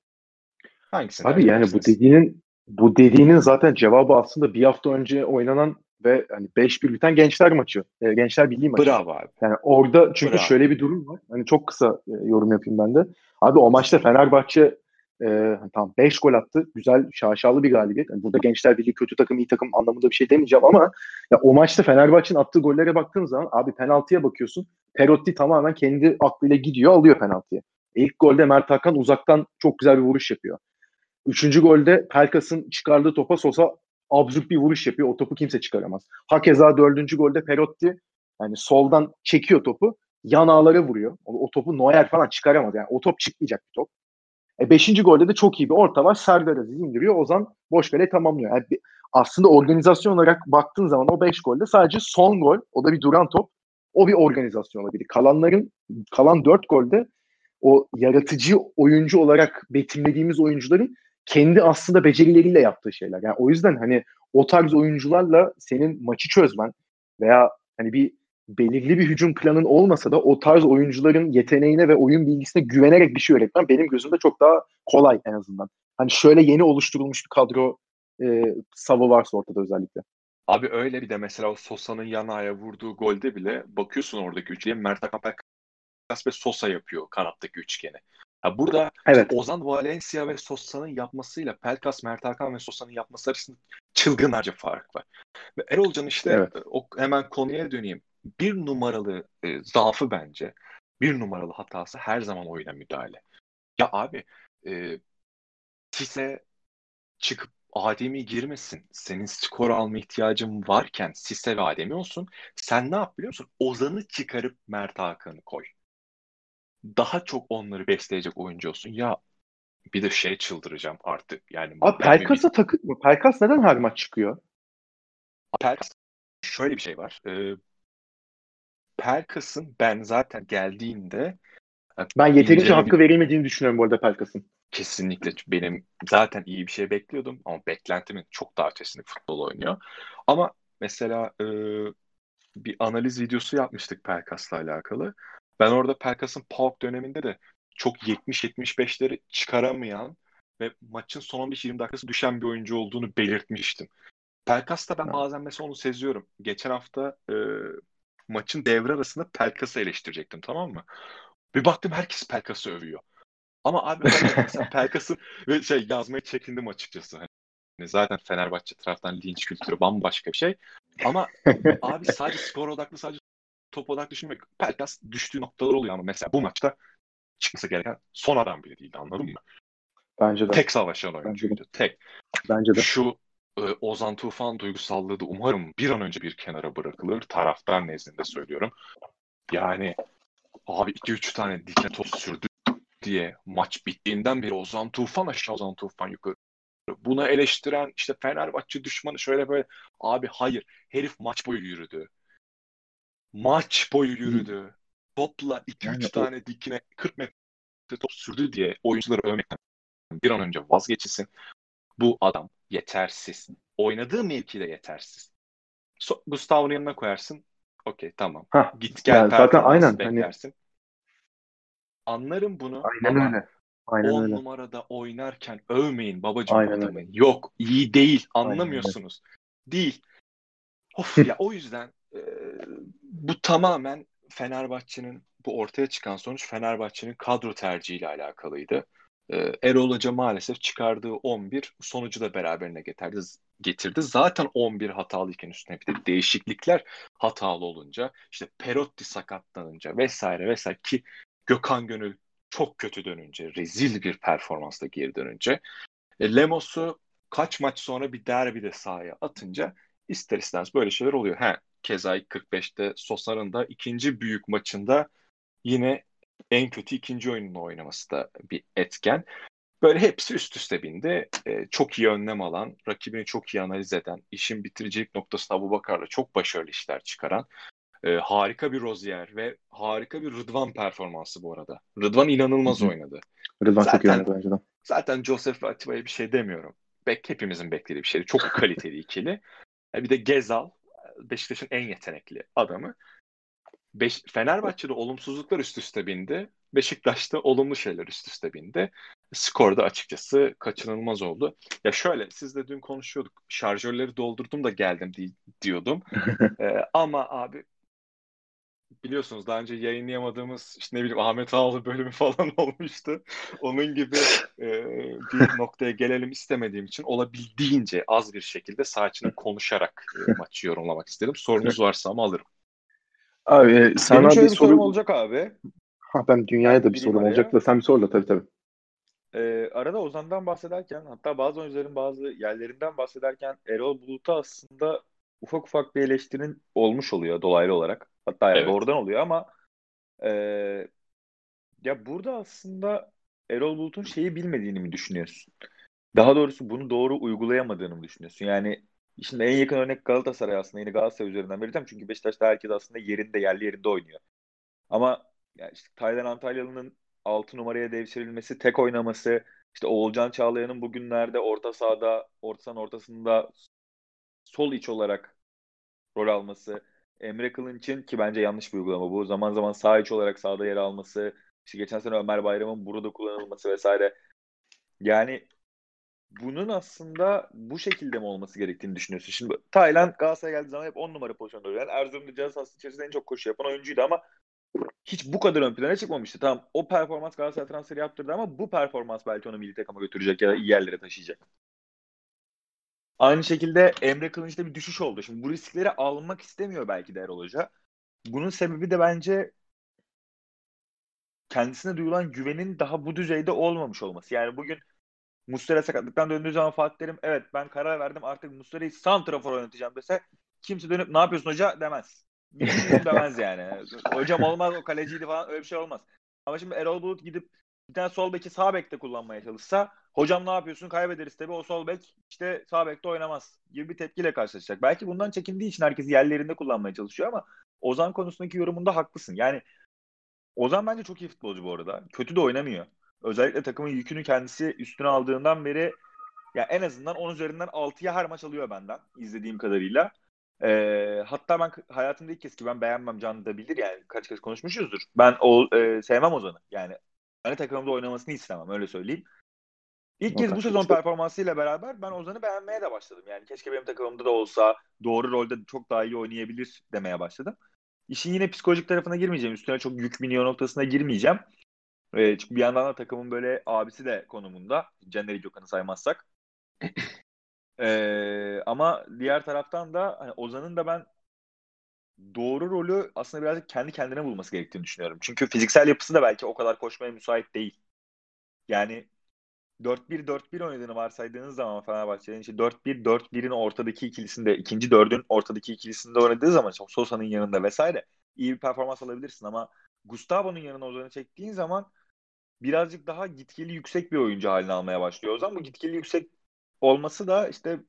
B: Hangisini
A: Abi yani bu dediğinin bu dediğinin zaten cevabı aslında bir hafta önce oynanan ve hani 5-1 biten Gençler maçı. e, Gençler Birliği maçı.
B: Bravo abi.
A: Yani orada çünkü
B: Bravo.
A: şöyle bir durum var. Hani çok kısa e, yorum yapayım ben de. Abi o maçta Fenerbahçe e, tamam 5 gol attı. Güzel, şaşalı bir galibiyet. Yani burada Gençler Birliği kötü takım, iyi takım anlamında bir şey demeyeceğim ama ya o maçta Fenerbahçe'nin attığı gollere baktığın zaman abi penaltıya bakıyorsun. Perotti tamamen kendi aklıyla gidiyor, alıyor penaltıyı. İlk golde Mert Hakan uzaktan çok güzel bir vuruş yapıyor. Üçüncü golde Pelkas'ın çıkardığı topa Sosa absürt bir vuruş yapıyor. O topu kimse çıkaramaz. Hakeza dördüncü golde Perotti yani soldan çekiyor topu. Yan ağlara vuruyor. O, o topu Neuer falan çıkaramaz. Yani o top çıkmayacak bir top. E, beşinci golde de çok iyi bir orta var. Serdar Aziz indiriyor. Ozan boş kale tamamlıyor. Yani bir- aslında organizasyon olarak baktığın zaman o beş golde sadece son gol. O da bir duran top. O bir organizasyon olabilir. Kalanların kalan dört golde o yaratıcı oyuncu olarak betimlediğimiz oyuncuların kendi aslında becerileriyle yaptığı şeyler. Yani o yüzden hani o tarz oyuncularla senin maçı çözmen veya hani bir belirli bir hücum planın olmasa da o tarz oyuncuların yeteneğine ve oyun bilgisine güvenerek bir şey öğretmen benim gözümde çok daha kolay en azından. Hani şöyle yeni oluşturulmuş bir kadro e, savı varsa ortada özellikle.
B: Abi öyle bir de mesela o Sosa'nın yan ayağa vurduğu golde bile bakıyorsun oradaki üçlüye Mert Hakan Pelkas ve Sosa yapıyor kanattaki üçgeni. Ha burada
A: Evet.
B: Ozan Valencia ve Sosa'nın yapmasıyla Pelkas, Mert Hakan ve Sosa'nın yapması arasında çılgınlarca fark var. Ve Erolcan işte
A: Evet.
B: o hemen konuya döneyim. Bir numaralı e, zaafı bence, bir numaralı hatası her zaman oyuna müdahale. Ya abi e, Sise çıkıp Ademi girmesin. Senin skor alma ihtiyacın varken Sise ve Ademi olsun. Sen ne yap biliyor musun? Ozan'ı çıkarıp Mert Hakan'ı koy. Daha çok onları besleyecek oyuncu olsun. Ya bir de şey çıldıracağım artık. Yani
A: Abi
B: ben bir-
A: Pelkas'a takık mı? Pelkas neden her maç çıkıyor?
B: Pelkas şöyle bir şey var. Ee, Pelkas'ın ben zaten geldiğinde
A: Ben yeterince
B: İnceleme-
A: hakkı verilmediğini düşünüyorum bu arada Pelkas'ın.
B: kesinlikle benim zaten iyi bir şey bekliyordum ama beklentimin çok daha ötesinde futbol oynuyor. Ama mesela e, bir analiz videosu yapmıştık Pelkas'la alakalı. Ben orada Pelkas'ın PAOK döneminde de çok 70-75'leri çıkaramayan ve maçın son 15-20 dakikası düşen bir oyuncu olduğunu belirtmiştim. Pelkas'ta ben bazen mesela onu seziyorum. Geçen hafta e, maçın devre arasında Pelkas'ı eleştirecektim tamam mı? Bir baktım herkes Pelkas'ı övüyor. Ama abi mesela Pelkas'ın ve şey yazmaya çekindim açıkçası. Hani zaten Fenerbahçe taraftan linç kültürü bambaşka bir şey. Ama abi sadece skor odaklı sadece top odaklı düşünmek. Pelkas düştüğü noktalar oluyor ama mesela bu maçta çıkması gereken son adam bile değildi anladın mı?
A: Bence de.
B: Tek savaşan oyuncuydu. Tek.
A: Bence de.
B: Şu e, Ozan Tufan duygusallığı da umarım bir an önce bir kenara bırakılır. Taraftar nezdinde söylüyorum. Yani abi 2-3 tane dikine top sürdü diye maç bittiğinden beri Ozan Tufan aşağı Ozan Tufan yukarı. Buna eleştiren işte Fenerbahçe düşmanı şöyle böyle. Abi hayır. Herif maç boyu yürüdü. Maç boyu yürüdü. Topla 2-3
A: Yani o-
B: tane dikine 40 metre top sürdü diye oyuncuları övmekten bir an önce vazgeçilsin. Bu adam yetersiz. Oynadığı mevkide yetersiz. So, Gustavo'nun yanına koyarsın. Okey tamam.
A: Hah,
B: Git gel
A: yani zaten aynen, hani-
B: beklersin. Anlarım bunu
A: Aynen
B: ama
A: öyle. Aynen
B: 10
A: öyle.
B: numarada oynarken övmeyin babacım
A: Aynen
B: adamı. Yok iyi değil
A: Aynen öyle.
B: anlamıyorsunuz. Değil. Of ya o yüzden e, bu tamamen Fenerbahçe'nin bu ortaya çıkan sonuç Fenerbahçe'nin kadro tercihiyle alakalıydı. E, Erol Hoca maalesef çıkardığı 11 sonucu da beraberine getirdi. getirdi. Zaten 11 hatalıyken üstüne bir de değişiklikler hatalı olunca işte Perotti sakatlanınca vesaire vesaire ki Gökhan Gönül çok kötü dönünce, rezil bir performansla geri dönünce e, Lemos'u kaç maç sonra bir derbide sahaya atınca ister istemez böyle şeyler oluyor. He, keza ilk 45'te Sosa'nın da ikinci büyük maçında yine en kötü ikinci oyununu oynaması da bir etken. Böyle hepsi üst üste bindi. E, çok iyi önlem alan, rakibini çok iyi analiz eden, işin bitiricilik noktasında Abu Bakar'la çok başarılı işler çıkaran, e, harika bir Rozier ve harika bir Rıdvan performansı bu arada. Rıdvan inanılmaz
A: Hı hı.
B: oynadı.
A: Rıdvan çok iyi
B: Zaten-
A: oynadı bence de.
B: Zaten Joseph Atiba'ya bir şey demiyorum. Bek hepimizin beklediği bir şeydi. Çok kaliteli ikili. E, Bir de Gezal, Beşiktaş'ın en yetenekli adamı. Beş, Fenerbahçe'de olumsuzluklar üst üste bindi. Beşiktaş'ta olumlu şeyler üst üste bindi. Skor da açıkçası kaçınılmaz oldu. Ya şöyle, siz de dün konuşuyorduk. Şarjörleri doldurdum da geldim di- diyordum. Ee, ama abi biliyorsunuz daha önce yayınlayamadığımız işte ne bileyim Ahmet Ağaoğlu bölümü falan olmuştu. Onun gibi e, bir noktaya gelelim istemediğim için olabildiğince az bir şekilde içinde konuşarak e, maçı yorumlamak istedim. Sorunuz varsa ama alırım.
A: Abi e,
C: Benim
A: sana
C: şöyle
A: bir
C: bir sorum
A: soru...
C: olacak abi.
A: Ha, ben dünyaya da bir sorum
C: araya.
A: olacak da sen bir sor da tabii tabii.
C: Ee, arada Ozan'dan bahsederken hatta bazı oyuncuların bazı yerlerinden bahsederken Erol Bulut'a aslında ufak ufak bir eleştirin olmuş oluyor dolaylı olarak. Hatta yani
B: Evet.
C: doğrudan oluyor ama e, ya burada aslında Erol Bulut'un şeyi bilmediğini mi düşünüyorsun? Daha doğrusu bunu doğru uygulayamadığını mı düşünüyorsun? Yani şimdi en yakın örnek Galatasaray aslında yine Galatasaray üzerinden vereceğim. Çünkü Beşiktaş'ta herkes aslında yerinde yerli yerinde oynuyor. Ama yani işte Taylan Antalyalı'nın 6 numaraya devşirilmesi, tek oynaması, işte Oğulcan Çağlayan'ın bugünlerde orta sahada, orta sahanın ortasında sol iç olarak rol alması, Emre Kılınç'ın ki bence yanlış bir uygulama bu. Zaman zaman sağ iç olarak sahada yer alması, işte geçen sene Ömer Bayram'ın burada kullanılması vesaire. Yani bunun aslında bu şekilde mi olması gerektiğini düşünüyorsun? Şimdi Taylan Galatasaray'a geldiği zaman hep 10 numara pozisyonda oynayan, Erzurum'da ceza sahası içerisinde en çok koşu yapan oyuncuydu ama hiç bu kadar ön plana çıkmamıştı. Tamam o performans Galatasaray transferi yaptırdı ama bu performans belki onu milli takıma götürecek ya da iyi yerlere taşıyacak. Aynı şekilde Emre Kılınç'ta bir düşüş oldu. Şimdi bu riskleri almak istemiyor belki de Erol Hoca. Bunun sebebi de bence kendisine duyulan güvenin daha bu düzeyde olmamış olması. Yani bugün Muslera sakatlıktan döndüğü zaman Fatih Terim evet ben karar verdim artık Muslera'yı santrafor oynatacağım dese kimse dönüp ne yapıyorsun hoca demez. Yemin demez yani. Hocam olmaz o kaleciydi falan öyle bir şey olmaz. Ama şimdi Erol Bulut gidip bir tane sol beki sağ bekte kullanmaya çalışsa hocam ne yapıyorsun kaybederiz tabii o sol bek işte sağ bekte oynamaz gibi bir tepkiyle karşılaşacak. Belki bundan çekindiği için herkes yerlerinde kullanmaya çalışıyor ama Ozan konusundaki yorumunda haklısın. Yani Ozan bence çok iyi futbolcu bu arada. Kötü de oynamıyor. Özellikle takımın yükünü kendisi üstüne aldığından beri ya en azından 10 üzerinden 6'ya her maç alıyor benden izlediğim kadarıyla. Ee, hatta ben hayatımda ilk kez ki ben beğenmem Can da bilir yani kaç kez konuşmuşuzdur. Ben o e, sevmem Ozan'ı. Yani hani takımımda oynamasını istemem öyle söyleyeyim. İlk kez bu sezon performansıyla beraber ben Ozan'ı beğenmeye de başladım. Yani keşke benim takımımda da olsa doğru rolde çok daha iyi oynayabilir demeye başladım. İşin yine psikolojik tarafına girmeyeceğim. Üstüne çok yük biniyor noktasına girmeyeceğim. E, çünkü bir yandan da takımın böyle abisi de konumunda. Caner Gökhan'ı saymazsak. E, ama diğer taraftan da hani Ozan'ın da ben doğru rolü aslında birazcık kendi kendine bulması gerektiğini düşünüyorum. Çünkü fiziksel yapısı da belki o kadar koşmaya müsait değil. Yani 4-1-4-1 oynadığını varsaydığınız zaman Fenerbahçe'nin işte 4-1-4-1'in ortadaki ikilisinde, ikinci dördün ortadaki ikilisinde oynadığı zaman işte Sosa'nın yanında vesaire iyi bir performans alabilirsin ama Gustavo'nun yanına Ozan'ı çektiğin zaman birazcık daha gitgeli yüksek bir oyuncu haline almaya başlıyor. O zaman bu gitgeli yüksek olması da işte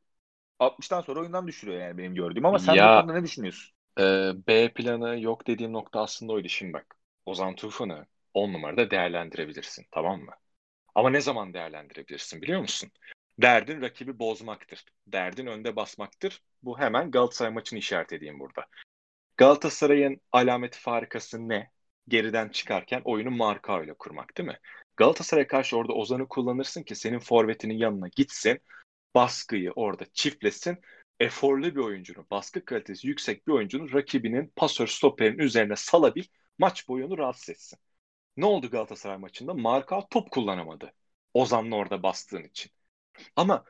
C: 60'tan sonra oyundan düşürüyor yani benim gördüğüm ama sen
B: Ya-
C: bu konuda ne düşünüyorsun?
B: Ee, B planı yok dediğim nokta aslında oydu. Şimdi bak Ozan Tufan'ı 10 numarada değerlendirebilirsin tamam mı? Ama ne zaman değerlendirebilirsin biliyor musun? Derdin rakibi bozmaktır. Derdin önde basmaktır. Bu hemen Galatasaray maçını işaret edeyim burada. Galatasaray'ın alameti farikası ne? Geriden çıkarken oyunu marka ile kurmak değil mi? Galatasaray'a karşı orada Ozan'ı kullanırsın ki senin forvetinin yanına gitsin. Baskıyı orada çiftlesin. Eforlu bir oyuncunun, baskı kalitesi yüksek bir oyuncunun rakibinin pasör stoperin üzerine salabil maç boyunu rahatsız etsin. Ne oldu Galatasaray maçında? Marka top kullanamadı. Ozan'la orada bastığın için. Ama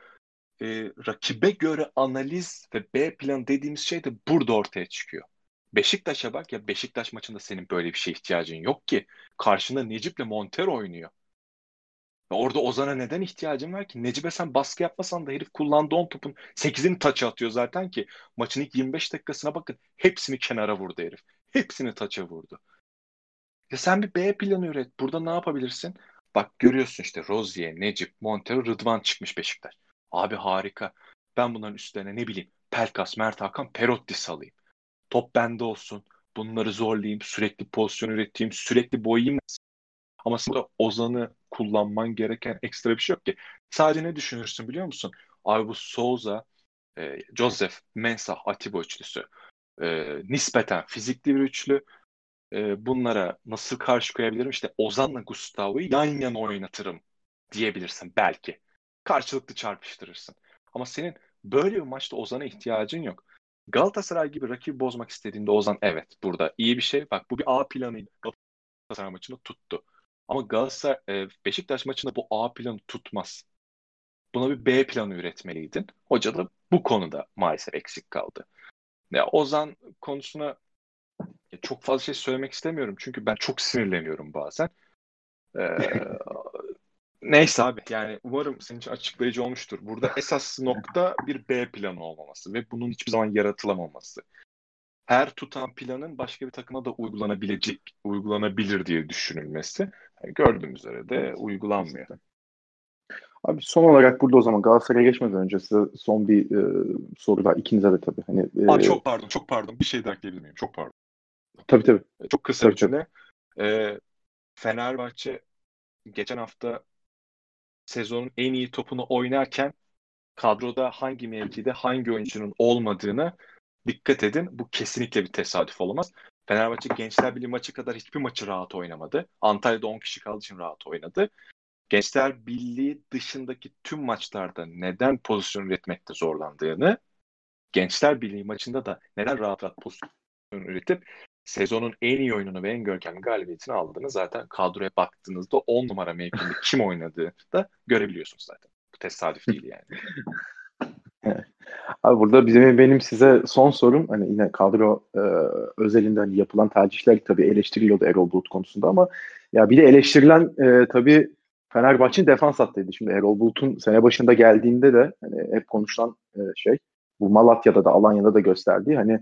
B: e, rakibe göre analiz ve B plan dediğimiz şey de burada ortaya çıkıyor. Beşiktaş'a bak ya Beşiktaş maçında senin böyle bir şeye ihtiyacın yok ki. Karşında Necip'le Montero oynuyor. Ya orada Ozan'a neden ihtiyacın var ki? Necip'e sen baskı yapmasan da herif kullandığı 10 topun 8'ini taça atıyor zaten ki. Maçın ilk 25 dakikasına bakın. Hepsini kenara vurdu herif. Hepsini taça vurdu. Ya sen bir B planı üret. Burada ne yapabilirsin? Bak görüyorsun işte Rozier, Necip, Montero, Rıdvan çıkmış Beşiktaş. Abi harika. Ben bunların üstlerine ne bileyim Pelkas, Mert Hakan, Perotti salayım. Top bende olsun. Bunları zorlayayım. Sürekli pozisyon üreteyim. Sürekli boyayayım. Ama burada Ozan'ı kullanman gereken ekstra bir şey yok ki. Sadece ne düşünürsün biliyor musun? Abi bu Souza, e, Joseph, Mensah, Atiba üçlüsü. E, nispeten fizikli bir üçlü. E, bunlara nasıl karşı koyabilirim? İşte Ozan'la Gustavo'yu yan yana oynatırım diyebilirsin belki. Karşılıklı çarpıştırırsın. Ama senin böyle bir maçta Ozan'a ihtiyacın yok. Galatasaray gibi rakibi bozmak istediğinde Ozan evet burada iyi bir şey. Bak bu bir A planıydı. Galatasaray maçında tuttu. Ama Galatasaray e, Beşiktaş maçında bu A planı tutmaz. Buna bir B planı üretmeliydin. Hoca da bu konuda maalesef eksik kaldı. Ya Ozan konusuna çok fazla şey söylemek istemiyorum. Çünkü ben çok sinirleniyorum bazen. Ee, neyse abi yani umarım senin için açıklayıcı olmuştur. Burada esas nokta bir B planı olmaması ve bunun hiçbir zaman yaratılamaması. Her tutan planın başka bir takıma da uygulanabilecek, uygulanabilir diye düşünülmesi. Yani gördüğümüz üzere de uygulanmıyor.
A: Abi son olarak burada o zaman Galatasaray'a geçmeden önce size son bir e, soru daha ikinize de tabii. Hani,
B: e, Aa, çok pardon, çok pardon. Bir şey daha ekleyebilir miyim? Çok pardon.
A: Tabii tabii.
B: E, çok kısa tabii, bir cümle. E, Fenerbahçe geçen hafta sezonun en iyi topunu oynarken kadroda hangi mevkide hangi oyuncunun olmadığını dikkat edin. Bu kesinlikle bir tesadüf olamaz. Fenerbahçe Gençler Birliği maçı kadar hiçbir maçı rahat oynamadı. Antalya'da 10 kişi kaldığı için rahat oynadı. Gençler Birliği dışındaki tüm maçlarda neden pozisyon üretmekte zorlandığını, Gençler Birliği maçında da neden rahat rahat pozisyon üretip sezonun en iyi oyununu ve en görkemli galibiyetini aldığını zaten kadroya baktığınızda 10 numara mevkinde kim oynadığı da görebiliyorsunuz zaten. Bu tesadüf değil yani.
A: Abi burada bizim benim size son sorum hani yine kadro e, özelinde hani yapılan tercihler tabii eleştiriliyordu Erol Bulut konusunda ama ya bir de eleştirilen e, tabii Fenerbahçe'nin defans hattıydı. Şimdi Erol Bulut'un sene başında geldiğinde de hani hep konuşulan e, şey bu Malatya'da da Alanya'da da gösterdiği hani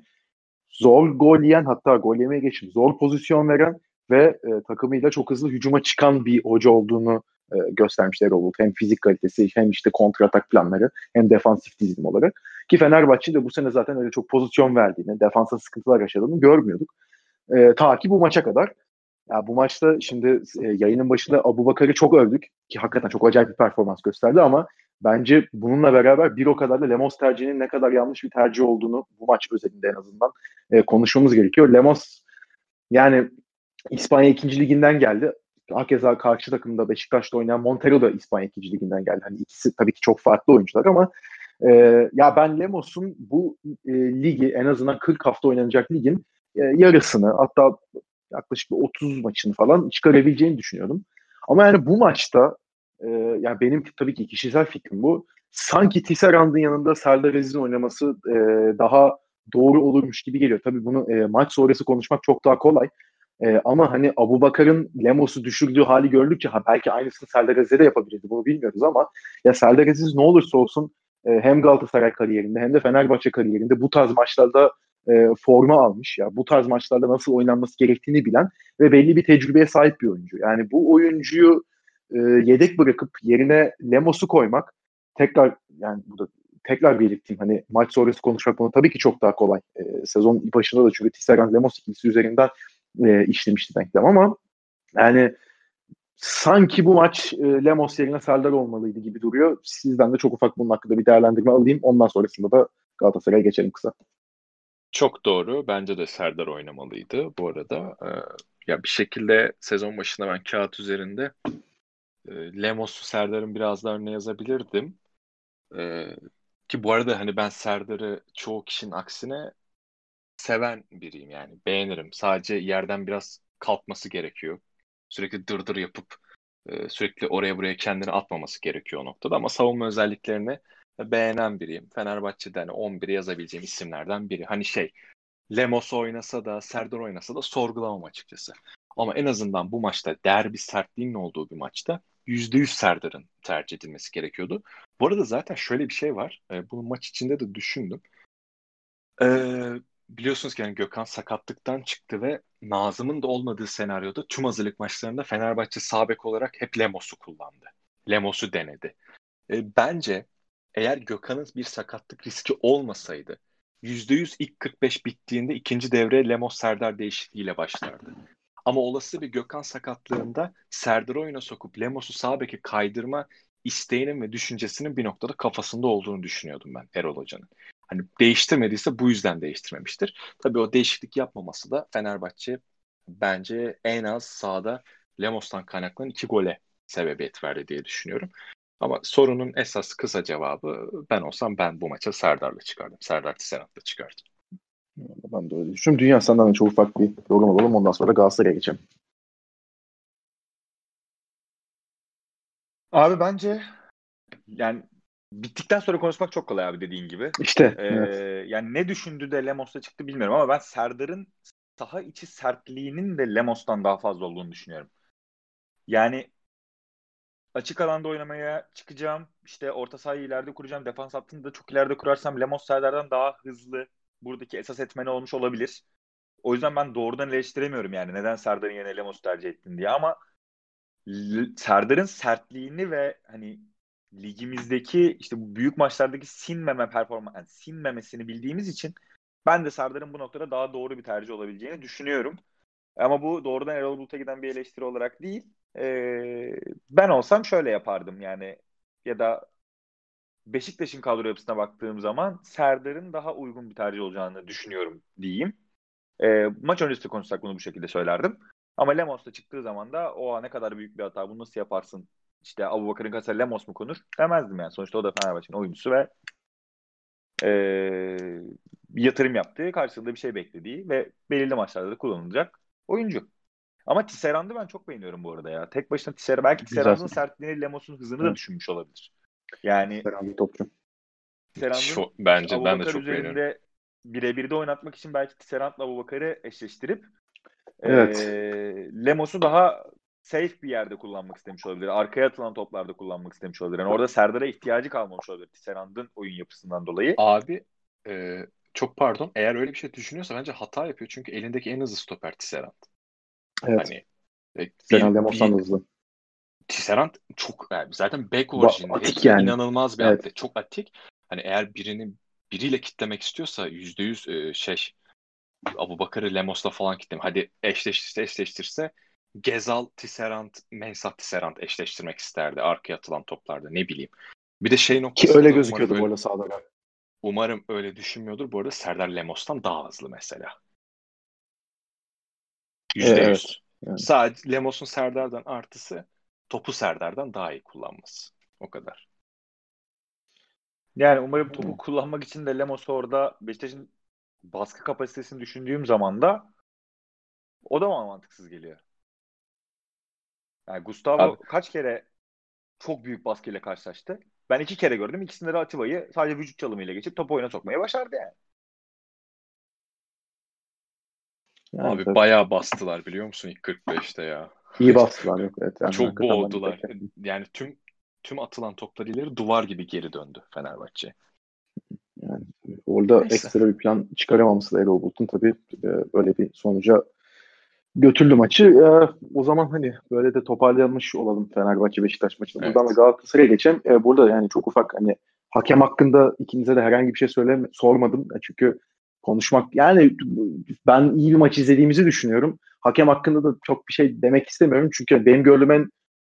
A: zor gol yiyen hatta gol yemeye geçip zor pozisyon veren ve e, takımıyla çok hızlı hücuma çıkan bir hoca olduğunu e, göstermişler Erol. Hem fizik kalitesi hem işte kontratak planları hem defansif dizim olarak. Ki Fenerbahçe de bu sene zaten öyle çok pozisyon verdiğini, defansa sıkıntılar yaşadığını görmüyorduk. E, ta ki bu maça kadar. Ya bu maçta şimdi e, yayının başında Abu Bakar'ı çok övdük ki hakikaten çok acayip bir performans gösterdi ama bence bununla beraber bir o kadar da Lemos tercihinin ne kadar yanlış bir tercih olduğunu bu maç özelinde en azından e, konuşmamız gerekiyor. Lemos yani İspanya 2. liginden geldi. Hakeza karşı takımda Beşiktaş'ta oynayan Montero da İspanya 2. liginden geldi. Hani ikisi tabii ki çok farklı oyuncular ama e, ya ben Lemos'un bu e, ligi en azından 40 hafta oynanacak ligin e, yarısını hatta yaklaşık 30 maçını falan çıkarabileceğini düşünüyordum. Ama yani bu maçta e, yani benim tabii ki kişisel fikrim bu. Sanki Tisserand'ın yanında Serdar Aziz'in oynaması e, daha doğru olurmuş gibi geliyor. Tabii bunu e, maç sonrası konuşmak çok daha kolay. E, ama hani Abu Bakar'ın Lemos'u düşürdüğü hali gördükçe ha belki aynısını Serdar Aziz'e de yapabilirdi. Bunu bilmiyoruz ama ya Serdar Aziz ne olursa olsun e, hem Galatasaray kariyerinde hem de Fenerbahçe kariyerinde bu tarz maçlarda e, forma almış. Ya bu tarz maçlarda nasıl oynanması gerektiğini bilen ve belli bir tecrübeye sahip bir oyuncu. Yani bu oyuncuyu e, yedek bırakıp yerine Lemos'u koymak tekrar yani burada tekrar belirteyim hani maç sonrası konuşmak bunu tabii ki çok daha kolay. E, sezon başında da çünkü Tisserand Lemos ikilisi üzerinden e, işlemişti denklem ama Yani sanki bu maç e, Lemos yerine Serdar olmalıydı gibi duruyor. Sizden de çok ufak bunun hakkında bir değerlendirme alayım. Ondan sonrasında da Galatasaray'a geçelim kısa.
B: Çok doğru. Bence de Serdar oynamalıydı bu arada. Ee, ya bir şekilde sezon başında ben kağıt üzerinde e, Lemos'u Serdar'ın biraz daha önüne yazabilirdim. Ee, ki bu arada hani ben Serdar'ı çoğu kişinin aksine seven biriyim yani. Beğenirim. Sadece yerden biraz kalkması gerekiyor. Sürekli dırdır yapıp e, sürekli oraya buraya kendini atmaması gerekiyor o noktada. Ama savunma özelliklerini beğenen biriyim. Fenerbahçe'de hani 11'i yazabileceğim isimlerden biri. Hani şey Lemos oynasa da Serdar oynasa da sorgulamam açıkçası. Ama en azından bu maçta derbi sertliğinin olduğu bir maçta %100 Serdar'ın tercih edilmesi gerekiyordu. Bu arada zaten şöyle bir şey var. E, bunu maç içinde de düşündüm. E, biliyorsunuz ki yani Gökhan sakatlıktan çıktı ve Nazım'ın da olmadığı senaryoda tüm hazırlık maçlarında Fenerbahçe sağ bek olarak hep Lemos'u kullandı. Lemos'u denedi. E, bence eğer Gökhan'ın bir sakatlık riski olmasaydı %100 ilk 45 bittiğinde ikinci devre Lemos Serdar değişikliğiyle başlardı. Ama olası bir Gökhan sakatlığında Serdar'ı oyuna sokup Lemos'u sağ beke kaydırma isteğinin ve düşüncesinin bir noktada kafasında olduğunu düşünüyordum ben Erol Hoca'nın. Hani değiştirmediyse bu yüzden değiştirmemiştir. Tabii o değişiklik yapmaması da Fenerbahçe bence en az sahada Lemos'tan kaynaklanan iki gole sebebiyet verdi diye düşünüyorum. Ama sorunun esas kısa cevabı ben olsam ben bu maça Serdar'la çıkardım. Serdar Tisserant'la çıkardım.
A: Ben de öyle düşünüyorum. Dünya senden de çok ufak bir yorum alalım. Ondan sonra Galatasaray'a geçelim.
C: Abi bence yani bittikten sonra konuşmak çok kolay abi dediğin gibi.
A: İşte.
C: Ee, evet. Yani ne düşündü de Lemos'ta çıktı bilmiyorum ama ben Serdar'ın saha içi sertliğinin de Lemos'tan daha fazla olduğunu düşünüyorum. Yani açık alanda oynamaya çıkacağım. İşte orta sahayı ileride kuracağım. Defans hattını da çok ileride kurarsam Lemos Serdar'dan daha hızlı buradaki esas etmeni olmuş olabilir. O yüzden ben doğrudan eleştiremiyorum yani neden Serdar'ın yerine Lemos tercih ettin diye ama Serdar'ın sertliğini ve hani ligimizdeki işte bu büyük maçlardaki sinmeme performans yani sinmemesini bildiğimiz için ben de Serdar'ın bu noktada daha doğru bir tercih olabileceğini düşünüyorum. Ama bu doğrudan Erol Bulut'a giden bir eleştiri olarak değil. Ee, ben olsam şöyle yapardım yani ya da Beşiktaş'ın kadro yapısına baktığım zaman Serdar'ın daha uygun bir tercih olacağını düşünüyorum diyeyim. E, maç öncesi konuşsak bunu bu şekilde söylerdim. Ama Lemos'ta çıktığı zaman da o ne kadar büyük bir hata bunu nasıl yaparsın işte Abu Bakır'ın kasa Lemos mu konur demezdim yani. Sonuçta o da Fenerbahçe'nin oyuncusu ve e, yatırım yaptığı karşılığında bir şey beklediği ve belirli maçlarda da kullanılacak oyuncu. Ama Tisserand'ı ben çok beğeniyorum bu arada ya. Tek başına Tisserand belki Tisserand'ın sertliğini Lemos'un hızını da düşünmüş olabilir. Yani
A: Serhan topçu.
B: Çok, bence Abu ben de çok beğeniyorum.
C: Birebir de oynatmak için belki Tisserand'la Abu Bakar'ı eşleştirip
A: evet.
C: e, Lemos'u daha safe bir yerde kullanmak istemiş olabilir. Arkaya atılan toplarda kullanmak istemiş olabilir. Yani orada Serdar'a ihtiyacı kalmamış olabilir Tisserand'ın oyun yapısından dolayı.
B: Abi e, çok pardon. Eğer öyle bir şey düşünüyorsa bence hata yapıyor. Çünkü elindeki en hızlı stoper Tisserand.
A: Evet. Hani e, Serhan Lemos'tan hızlı.
B: Tisserand çok yani zaten back orijinde.
A: Atik yani.
B: inanılmaz bir evet. atlet. Çok atik. Hani eğer birini biriyle kitlemek istiyorsa yüzde yüz e, şey Abu Bakar'ı Lemos'la falan kitlemek. Hadi eşleştirse eşleştirse Gezal, Tisserand, Mensah Tisserand eşleştirmek isterdi arkaya atılan toplarda ne bileyim. Bir de şey noktası.
A: Ki öyle gözüküyordu bu arada sağda.
B: Umarım öyle düşünmüyordur. Bu arada Serdar Lemos'tan daha hızlı mesela. Yüzde evet, yüz. Yani. Sadece Lemos'un Serdar'dan artısı topu Serdar'dan daha iyi kullanması. O kadar.
C: Yani umarım topu kullanmak için de Lemos orada Beşiktaş'ın baskı kapasitesini düşündüğüm zaman da o da bana mantıksız geliyor. Yani Gustavo Abi. kaç kere çok büyük baskıyla karşılaştı. Ben iki kere gördüm. İkisinde de Atiba'yı sadece vücut çalımıyla geçip topu oyuna sokmaya başardı yani.
B: yani Abi tabii. bayağı bastılar biliyor musun ilk 45'te ya.
A: İyi bastılar. Yok, evet,
B: yani Çok boğdular. Yani tüm tüm atılan toplar ileri duvar gibi geri döndü Fenerbahçe.
A: Yani orada Neyse. ekstra bir plan çıkaramaması da Erol Bulut'un tabii e, böyle bir sonuca götürdü maçı. E, o zaman hani böyle de toparlanmış olalım Fenerbahçe Beşiktaş maçında. Evet. Buradan da Galatasaray'a geçelim. E, burada yani çok ufak hani hakem hakkında ikinize de herhangi bir şey söyleme sormadım. çünkü konuşmak yani ben iyi bir maç izlediğimizi düşünüyorum. Hakem hakkında da çok bir şey demek istemiyorum. Çünkü benim gördüğüm en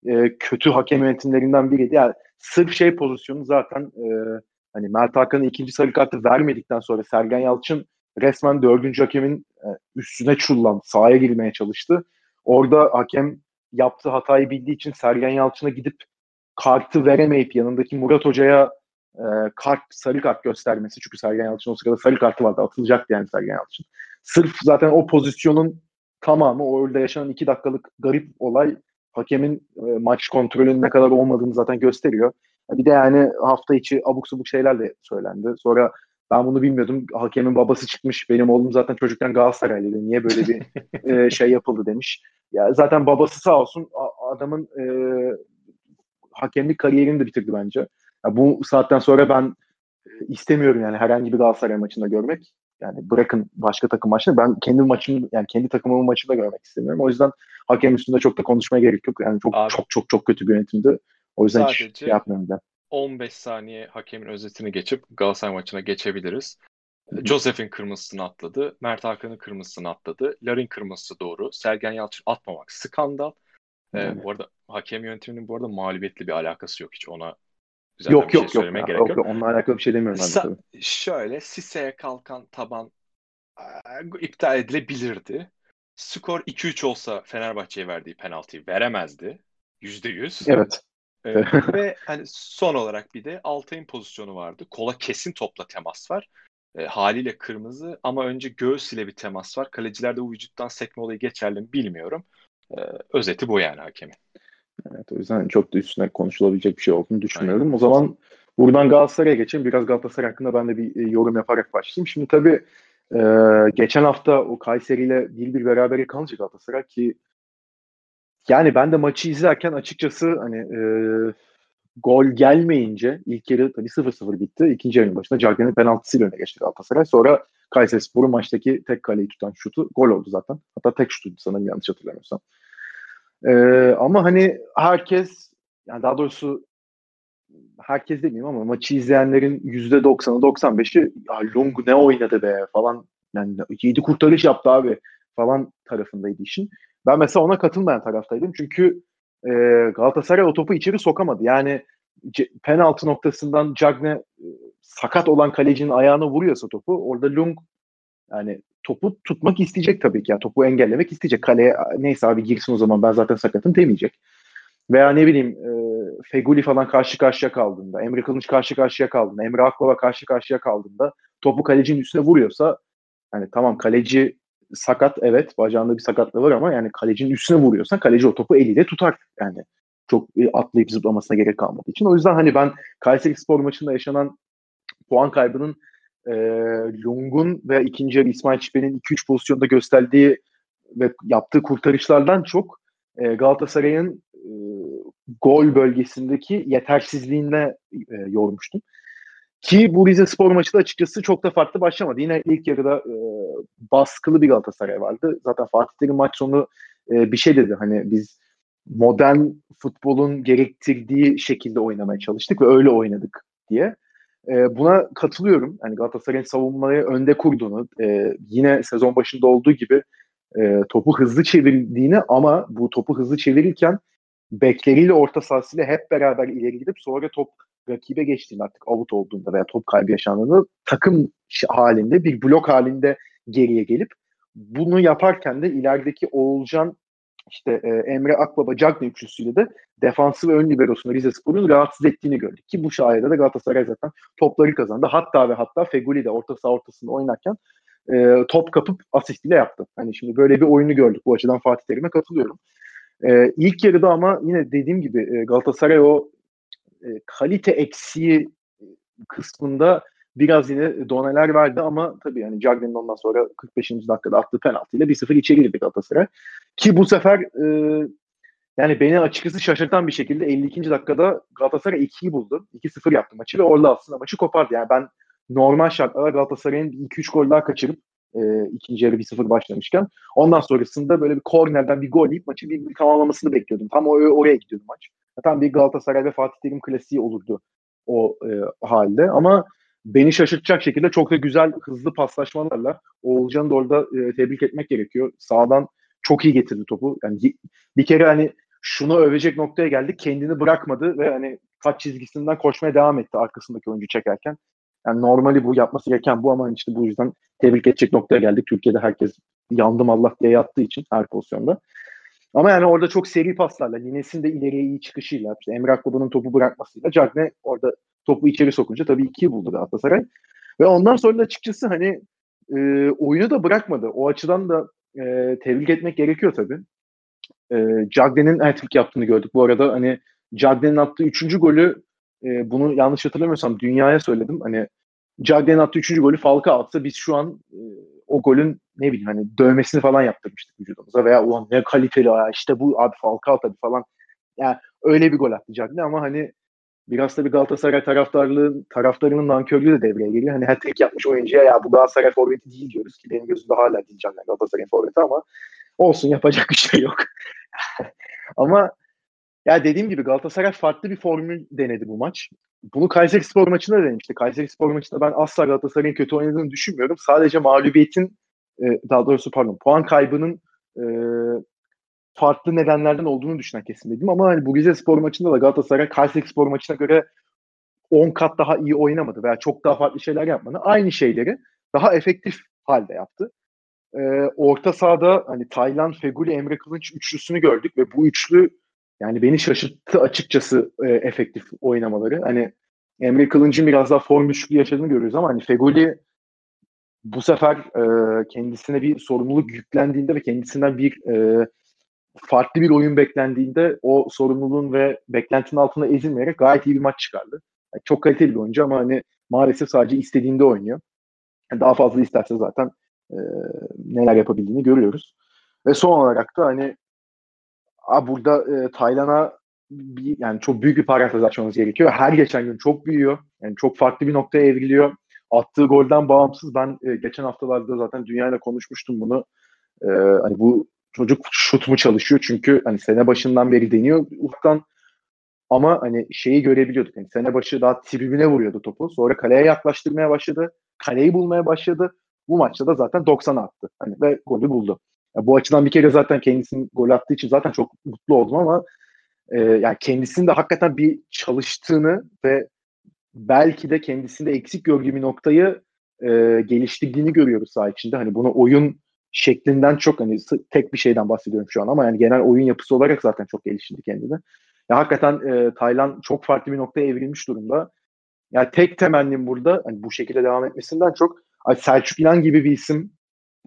A: e, kötü hakem yönetimlerinden biriydi. Yani sırf şey pozisyonu zaten e, hani Mert Hakan'ın ikinci sarı kartı vermedikten sonra Sergen Yalçın resmen dördüncü hakemin e, üstüne çullan sahaya girmeye çalıştı. Orada hakem yaptığı hatayı bildiği için Sergen Yalçın'a gidip kartı veremeyip yanındaki Murat Hoca'ya e, kart sarı kart göstermesi. Çünkü Sergen Yalçın o sırada sarı kartı vardı. Atılacaktı yani Sergen Yalçın. Sırf zaten o pozisyonun tamamı orada yaşanan iki dakikalık garip olay hakemin e, maç kontrolünün ne kadar olmadığını zaten gösteriyor. Bir de yani hafta içi abuk subuk şeyler de söylendi. Sonra ben bunu bilmiyordum. Hakemin babası çıkmış. Benim oğlum zaten çocukken Galatasaraylıydı. Niye böyle bir e, şey yapıldı demiş. Ya zaten babası sağ olsun adamın e, hakemlik kariyerini de bitirdi bence. Ya bu saatten sonra ben e, istemiyorum yani herhangi bir Galatasaray maçında görmek. Yani bırakın başka takım maçını ben kendi maçımı yani kendi takımımın maçında görmek istemiyorum. O yüzden hakem üstünde çok da konuşmaya gerek yok. Yani çok Abi, çok çok çok kötü bir yönetimdi. O yüzden hiç şey yapmıyorum ben.
B: 15 saniye hakemin özetini geçip Galatasaray maçına geçebiliriz. Joseph'in kırmızısını atladı. Mert Hakan'ın kırmızısını atladı. Larin kırmızısı doğru. Sergen Yalçın atmamak skandal. Ee, bu arada hakem yönetiminin bu arada mağlubiyetli bir alakası yok hiç. Ona
A: güzel yok, bir şey yok, yok, gerek yok. yok. Onunla alakalı bir şey demiyorum ben de
B: tabii. Şöyle Sise'ye kalkan taban iptal edilebilirdi. Skor 2-3 olsa Fenerbahçe'ye verdiği penaltıyı veremezdi. %100.
A: Evet.
B: Ee, ve hani son olarak bir de Altay'ın pozisyonu vardı. Kola kesin topla temas var. E, haliyle kırmızı ama önce göğüs ile bir temas var. Kalecilerde bu vücuttan sekme olayı geçerli mi bilmiyorum. E, özeti bu yani hakemin.
A: Evet o yüzden çok da üstüne konuşulabilecek bir şey olduğunu düşünüyorum. Aynen. O zaman buradan Galatasaray'a geçelim. Biraz Galatasaray hakkında ben de bir e, yorum yaparak başlayayım. Şimdi tabii e, geçen hafta o Kayseri ile bir bir beraber kalınca Galatasaray ki yani ben de maçı izlerken açıkçası hani e, gol gelmeyince ilk yarı tabii 0-0 bitti. İkinci yarının başında Cagney'in penaltısıyla öne geçti Galatasaray. Sonra Kayseri Spor'un maçtaki tek kaleyi tutan şutu gol oldu zaten. Hatta tek şutuydu sanırım yanlış hatırlamıyorsam. Ee, ama hani herkes yani daha doğrusu herkes demeyeyim ama maçı izleyenlerin %90'ı 95'i ya Lungu ne oynadı be falan yani 7 kurtarış yaptı abi falan tarafındaydı işin. Ben mesela ona katılmayan taraftaydım. Çünkü e, Galatasaray o topu içeri sokamadı. Yani penaltı noktasından Cagne e, sakat olan kalecinin ayağına vuruyorsa topu orada Lung yani topu tutmak isteyecek tabii ki. Yani topu engellemek isteyecek. Kaleye neyse abi girsin o zaman ben zaten sakatım demeyecek. Veya ne bileyim e, Feguli falan karşı karşıya kaldığında, Emre Kılıç karşı karşıya kaldığında, Emre Akbaba karşı karşıya kaldığında topu kalecinin üstüne vuruyorsa hani tamam kaleci sakat evet bacağında bir sakatlığı var ama yani kalecinin üstüne vuruyorsan kaleci o topu eliyle tutar yani çok e, atlayıp zıplamasına gerek kalmadığı için. O yüzden hani ben Kayseri Spor maçında yaşanan puan kaybının e, Lung'un ve ikinci İsmail Çipe'nin 2-3 pozisyonda gösterdiği ve yaptığı kurtarışlardan çok e, Galatasaray'ın e, gol bölgesindeki yetersizliğine e, yormuştum. Ki bu Rize Spor maçı da açıkçası çok da farklı başlamadı. Yine ilk yarıda e, baskılı bir Galatasaray vardı. Zaten Fatih Terim maç sonu e, bir şey dedi. Hani biz modern futbolun gerektirdiği şekilde oynamaya çalıştık ve öyle oynadık diye. E, buna katılıyorum. Yani Galatasaray'ın savunmayı önde kurduğunu, e, yine sezon başında olduğu gibi e, topu hızlı çevirdiğini ama bu topu hızlı çevirirken bekleriyle orta sahasıyla hep beraber ileri gidip sonra top rakibe geçtiğinde artık out olduğunda veya top kaybı yaşandığında takım halinde bir blok halinde geriye gelip bunu yaparken de ilerideki Oğulcan işte e, Emre Akbaba Cagney üçlüsüyle de defansı ve ön liberosunu Rize Spor'un rahatsız ettiğini gördük. Ki bu şahede de Galatasaray zaten topları kazandı. Hatta ve hatta Feguli de orta saha ortasında oynarken e, top kapıp asistiyle yaptı. Hani şimdi böyle bir oyunu gördük. Bu açıdan Fatih Terim'e katılıyorum. E, ilk yarıda ama yine dediğim gibi e, Galatasaray o e, kalite eksiği kısmında biraz yine doneler verdi ama tabii yani Cagney'in ondan sonra 45. dakikada attığı penaltıyla 1-0 içeri girdi Galatasaray. Ki bu sefer e, yani beni açıkçası şaşırtan bir şekilde 52. dakikada Galatasaray 2'yi buldu. 2-0 yaptı maçı ve orada aslında maçı kopardı. Yani ben normal şartlarda Galatasaray'ın 2-3 gol daha kaçırıp e, ikinci yarı 1-0 başlamışken ondan sonrasında böyle bir kornerden bir gol yiyip maçı bir, bir tamamlamasını bekliyordum. Tam o, oraya gidiyordu maç. Tam bir Galatasaray ve Fatih Terim klasiği olurdu o e, halde ama beni şaşırtacak şekilde çok da güzel hızlı paslaşmalarla Oğulcan'ı da orada e, tebrik etmek gerekiyor. Sağdan çok iyi getirdi topu. Yani bir kere hani şunu övecek noktaya geldi. Kendini bırakmadı ve hani kaç çizgisinden koşmaya devam etti arkasındaki oyuncu çekerken. Yani normali bu yapması gereken bu ama işte bu yüzden tebrik edecek noktaya geldik. Türkiye'de herkes yandım Allah diye yattığı için her pozisyonda. Ama yani orada çok seri paslarla, Lines'in de ileriye iyi çıkışıyla, işte Emre Akbaba'nın topu bırakmasıyla Cagne orada topu içeri sokunca tabii ikiyi buldu Galatasaray. Ve ondan sonra da açıkçası hani e, oyunu da bırakmadı. O açıdan da e, tebrik etmek gerekiyor tabii. E, Cagne'nin hat-trick yaptığını gördük. Bu arada hani Cagne'nin attığı üçüncü golü e, bunu yanlış hatırlamıyorsam dünyaya söyledim. Hani Cagne'nin attığı üçüncü golü Falka atsa biz şu an e, o golün ne bileyim hani dövmesini falan yaptırmıştık vücudumuza veya ulan ne kaliteli ya işte bu abi Falcao tabii falan. Yani öyle bir gol attı Cagne ama hani biraz da bir Galatasaray taraftarlığı taraftarının nankörlüğü de devreye geliyor. Hani hat yapmış oyuncuya ya bu Galatasaray forveti değil diyoruz ki benim gözümde hala Cagne Galatasaray forveti ama olsun yapacak bir şey yok. ama ya dediğim gibi Galatasaray farklı bir formül denedi bu maç. Bunu Kayseri Spor maçında denemişti. Kayseri Spor maçında ben asla Galatasaray'ın kötü oynadığını düşünmüyorum. Sadece mağlubiyetin e, daha doğrusu pardon puan kaybının e, farklı nedenlerden olduğunu düşünen kesin dedim. Ama hani bu Rize Spor maçında da Galatasaray Kayseri Spor maçına göre 10 kat daha iyi oynamadı veya çok daha farklı şeyler yapmadı. Aynı şeyleri daha efektif halde yaptı. Ee, orta sahada hani Taylan, Feguli, Emre Kılınç üçlüsünü gördük ve bu üçlü yani beni şaşırttı açıkçası e, efektif oynamaları. Hani Emre Kılınç'ın biraz daha form düşüklüğü yaşadığını görüyoruz ama hani Fegoli bu sefer e, kendisine bir sorumluluk yüklendiğinde ve kendisinden bir e, farklı bir oyun beklendiğinde o sorumluluğun ve beklentinin altında ezilmeyerek gayet iyi bir maç çıkardı. Yani çok kaliteli bir oyuncu ama hani maalesef sadece istediğinde oynuyor. Yani daha fazla isterse zaten e, neler yapabildiğini görüyoruz. Ve son olarak da hani a, burada e, Taylan'a bir, yani çok büyük bir parantez açmamız gerekiyor. Her geçen gün çok büyüyor. Yani çok farklı bir noktaya evriliyor. Attığı golden bağımsız ben e, geçen haftalarda zaten dünyayla konuşmuştum bunu. E, hani bu çocuk şut mu çalışıyor çünkü hani sene başından beri deniyor ufaktan ama hani şeyi görebiliyorduk. Hani sene başı daha tribüne vuruyordu topu. Sonra kaleye yaklaştırmaya başladı. Kaleyi bulmaya başladı. Bu maçta da zaten 90 attı. Hani ve golü buldu. Yani bu açıdan bir kere zaten kendisinin gol attığı için zaten çok mutlu oldum ama e, yani kendisinin de hakikaten bir çalıştığını ve belki de kendisinde eksik gördüğü bir noktayı e, geliştirdiğini görüyoruz saha içinde. Hani bunu oyun şeklinden çok hani tek bir şeyden bahsediyorum şu an ama yani genel oyun yapısı olarak zaten çok geliştirdi kendini. Ya hakikaten e, Taylan çok farklı bir noktaya evrilmiş durumda. Yani tek temennim burada hani bu şekilde devam etmesinden çok Selçuk İnan gibi bir isim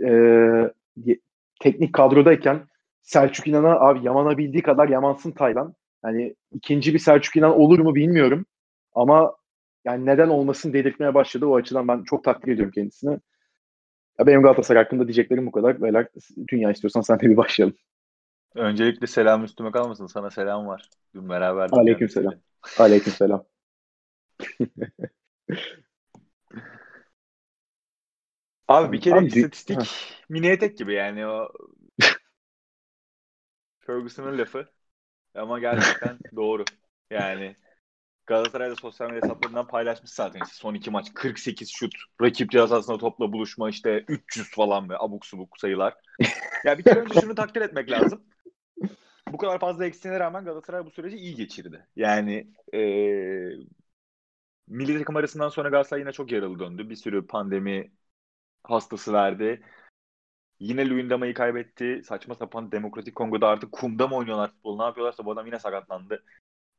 A: e, teknik kadrodayken Selçuk İnan'a abi yamanabildiği kadar yamansın Taylan. Yani ikinci bir Selçuk İnan olur mu bilmiyorum. Ama yani neden olmasın dedirtmeye başladı. O açıdan ben çok takdir ediyorum kendisini. Ya benim Galatasaray hakkında diyeceklerim bu kadar. Beyler dünya istiyorsan sen de bir başlayalım.
C: Öncelikle selam üstüme kalmasın. Sana selam var. Dün beraber.
A: Aleyküm selam. Aleyküm selam.
C: Abi bir kere Abi, istatistik ha. mini etek gibi yani o Ferguson'ın lafı. Ama gerçekten doğru. Yani Galatasaray'da sosyal medya hesaplarından paylaşmış zaten işte son iki maç 48 şut, rakip cihaz topla buluşma işte 300 falan ve abuk subuk sayılar. ya bir kere önce şunu takdir etmek lazım. Bu kadar fazla eksiğine rağmen Galatasaray bu süreci iyi geçirdi. Yani e, milli takım arasından sonra Galatasaray yine çok yaralı döndü. Bir sürü pandemi hastası verdi. Yine Luyendama'yı kaybetti. Saçma sapan Demokratik Kongo'da artık kumda mı oynuyorlar futbol? Ne yapıyorlarsa bu adam yine sakatlandı.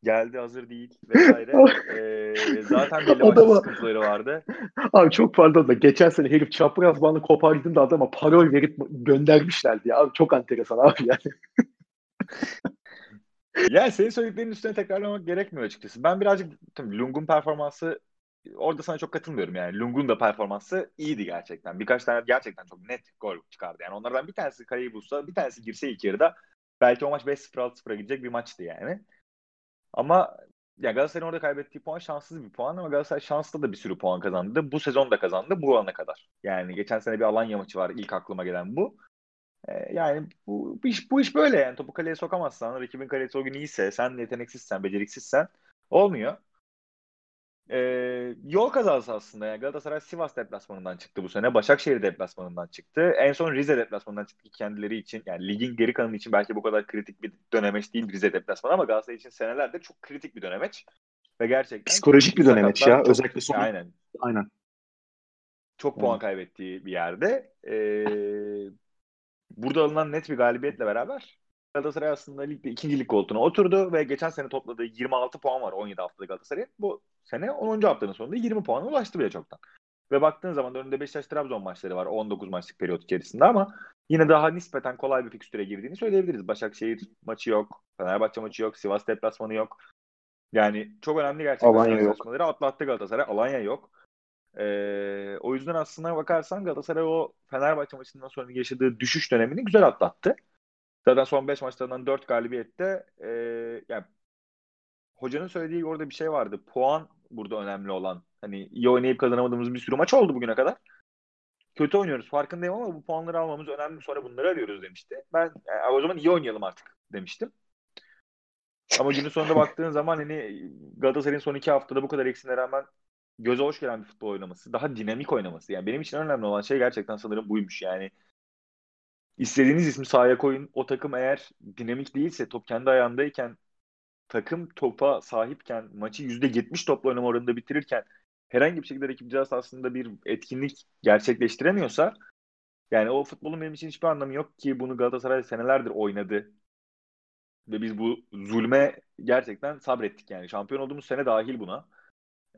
C: Geldi hazır değil vesaire. ee, zaten belli Adama... sıkıntıları vardı.
A: Abi çok pardon da geçen sene herif çapraz bandı kopardığında da adama parol verip göndermişlerdi ya. Abi çok enteresan abi yani.
C: yani senin söylediklerinin üstüne tekrarlamak gerekmiyor açıkçası. Ben birazcık tabii Lung'un performansı orada sana çok katılmıyorum yani. Lung'un da performansı iyiydi gerçekten. Birkaç tane gerçekten çok net gol çıkardı. Yani onlardan bir tanesi kaleyi bulsa, bir tanesi girse ilk yarıda belki o maç 5-0 6-0'a gidecek bir maçtı yani. Ama ya Galatasaray'ın orada kaybettiği puan şanssız bir puan ama Galatasaray şanslı da bir sürü puan kazandı. Bu sezon da kazandı bu ana kadar. Yani geçen sene bir Alanya maçı var ilk aklıma gelen bu. Ee, yani bu, bu iş bu iş böyle yani topu kaleye sokamazsan rakibin kalesi o gün iyiyse sen yeteneksizsen beceriksizsen olmuyor. E, yol kazası aslında. Yani Galatasaray Sivas deplasmanından çıktı bu sene. Başakşehir deplasmanından çıktı. En son Rize deplasmanından çıktı ki kendileri için. Yani ligin geri kalanı için belki bu kadar kritik bir dönemeç değil Rize deplasmanı ama Galatasaray için senelerdir çok kritik bir dönemeç. Ve gerçekten
A: psikolojik bir dönemeç ya.
C: çok,
A: Özellikle son.
C: Aynen.
A: Aynen.
C: Çok puan kaybettiği bir yerde. Ee, burada alınan net bir galibiyetle beraber Galatasaray aslında ligde ikincilik koltuğuna oturdu ve geçen sene topladığı 26 puan var 17 haftada Galatasaray'ın. Bu sene 10. haftanın sonunda 20 puana ulaştı bile çoktan. Ve baktığın zaman önünde Beşiktaş Trabzon maçları var 19 maçlık periyot içerisinde ama yine daha nispeten kolay bir fikstüre girdiğini söyleyebiliriz. Başakşehir maçı yok, Fenerbahçe maçı yok, Sivas deplasmanı yok. Yani çok önemli gerçekten karşılaşmaları atlattı Galatasaray. Alanya yok. Ee, o yüzden aslına bakarsan Galatasaray o Fenerbahçe maçından sonra yaşadığı düşüş dönemini güzel atlattı. Zaten son 5 maçlarından 4 galibiyette e, yani hocanın söylediği orada bir şey vardı. Puan burada önemli olan. Hani iyi oynayıp kazanamadığımız bir sürü maç oldu bugüne kadar. Kötü oynuyoruz farkındayım ama bu puanları almamız önemli. Sonra bunları arıyoruz demişti. Ben yani, o zaman iyi oynayalım artık demiştim. Ama günün sonunda baktığın zaman hani Galatasaray'ın son iki haftada bu kadar eksiğine rağmen göze hoş gelen bir futbol oynaması, daha dinamik oynaması. Yani benim için önemli olan şey gerçekten sanırım buymuş. Yani istediğiniz ismi sahaya koyun. O takım eğer dinamik değilse, top kendi ayağındayken, takım topa sahipken, maçı %70 topla oynama oranında bitirirken herhangi bir şekilde rakip cihaz aslında bir etkinlik gerçekleştiremiyorsa yani o futbolun benim için hiçbir anlamı yok ki bunu Galatasaray senelerdir oynadı. Ve biz bu zulme gerçekten sabrettik yani. Şampiyon olduğumuz sene dahil buna.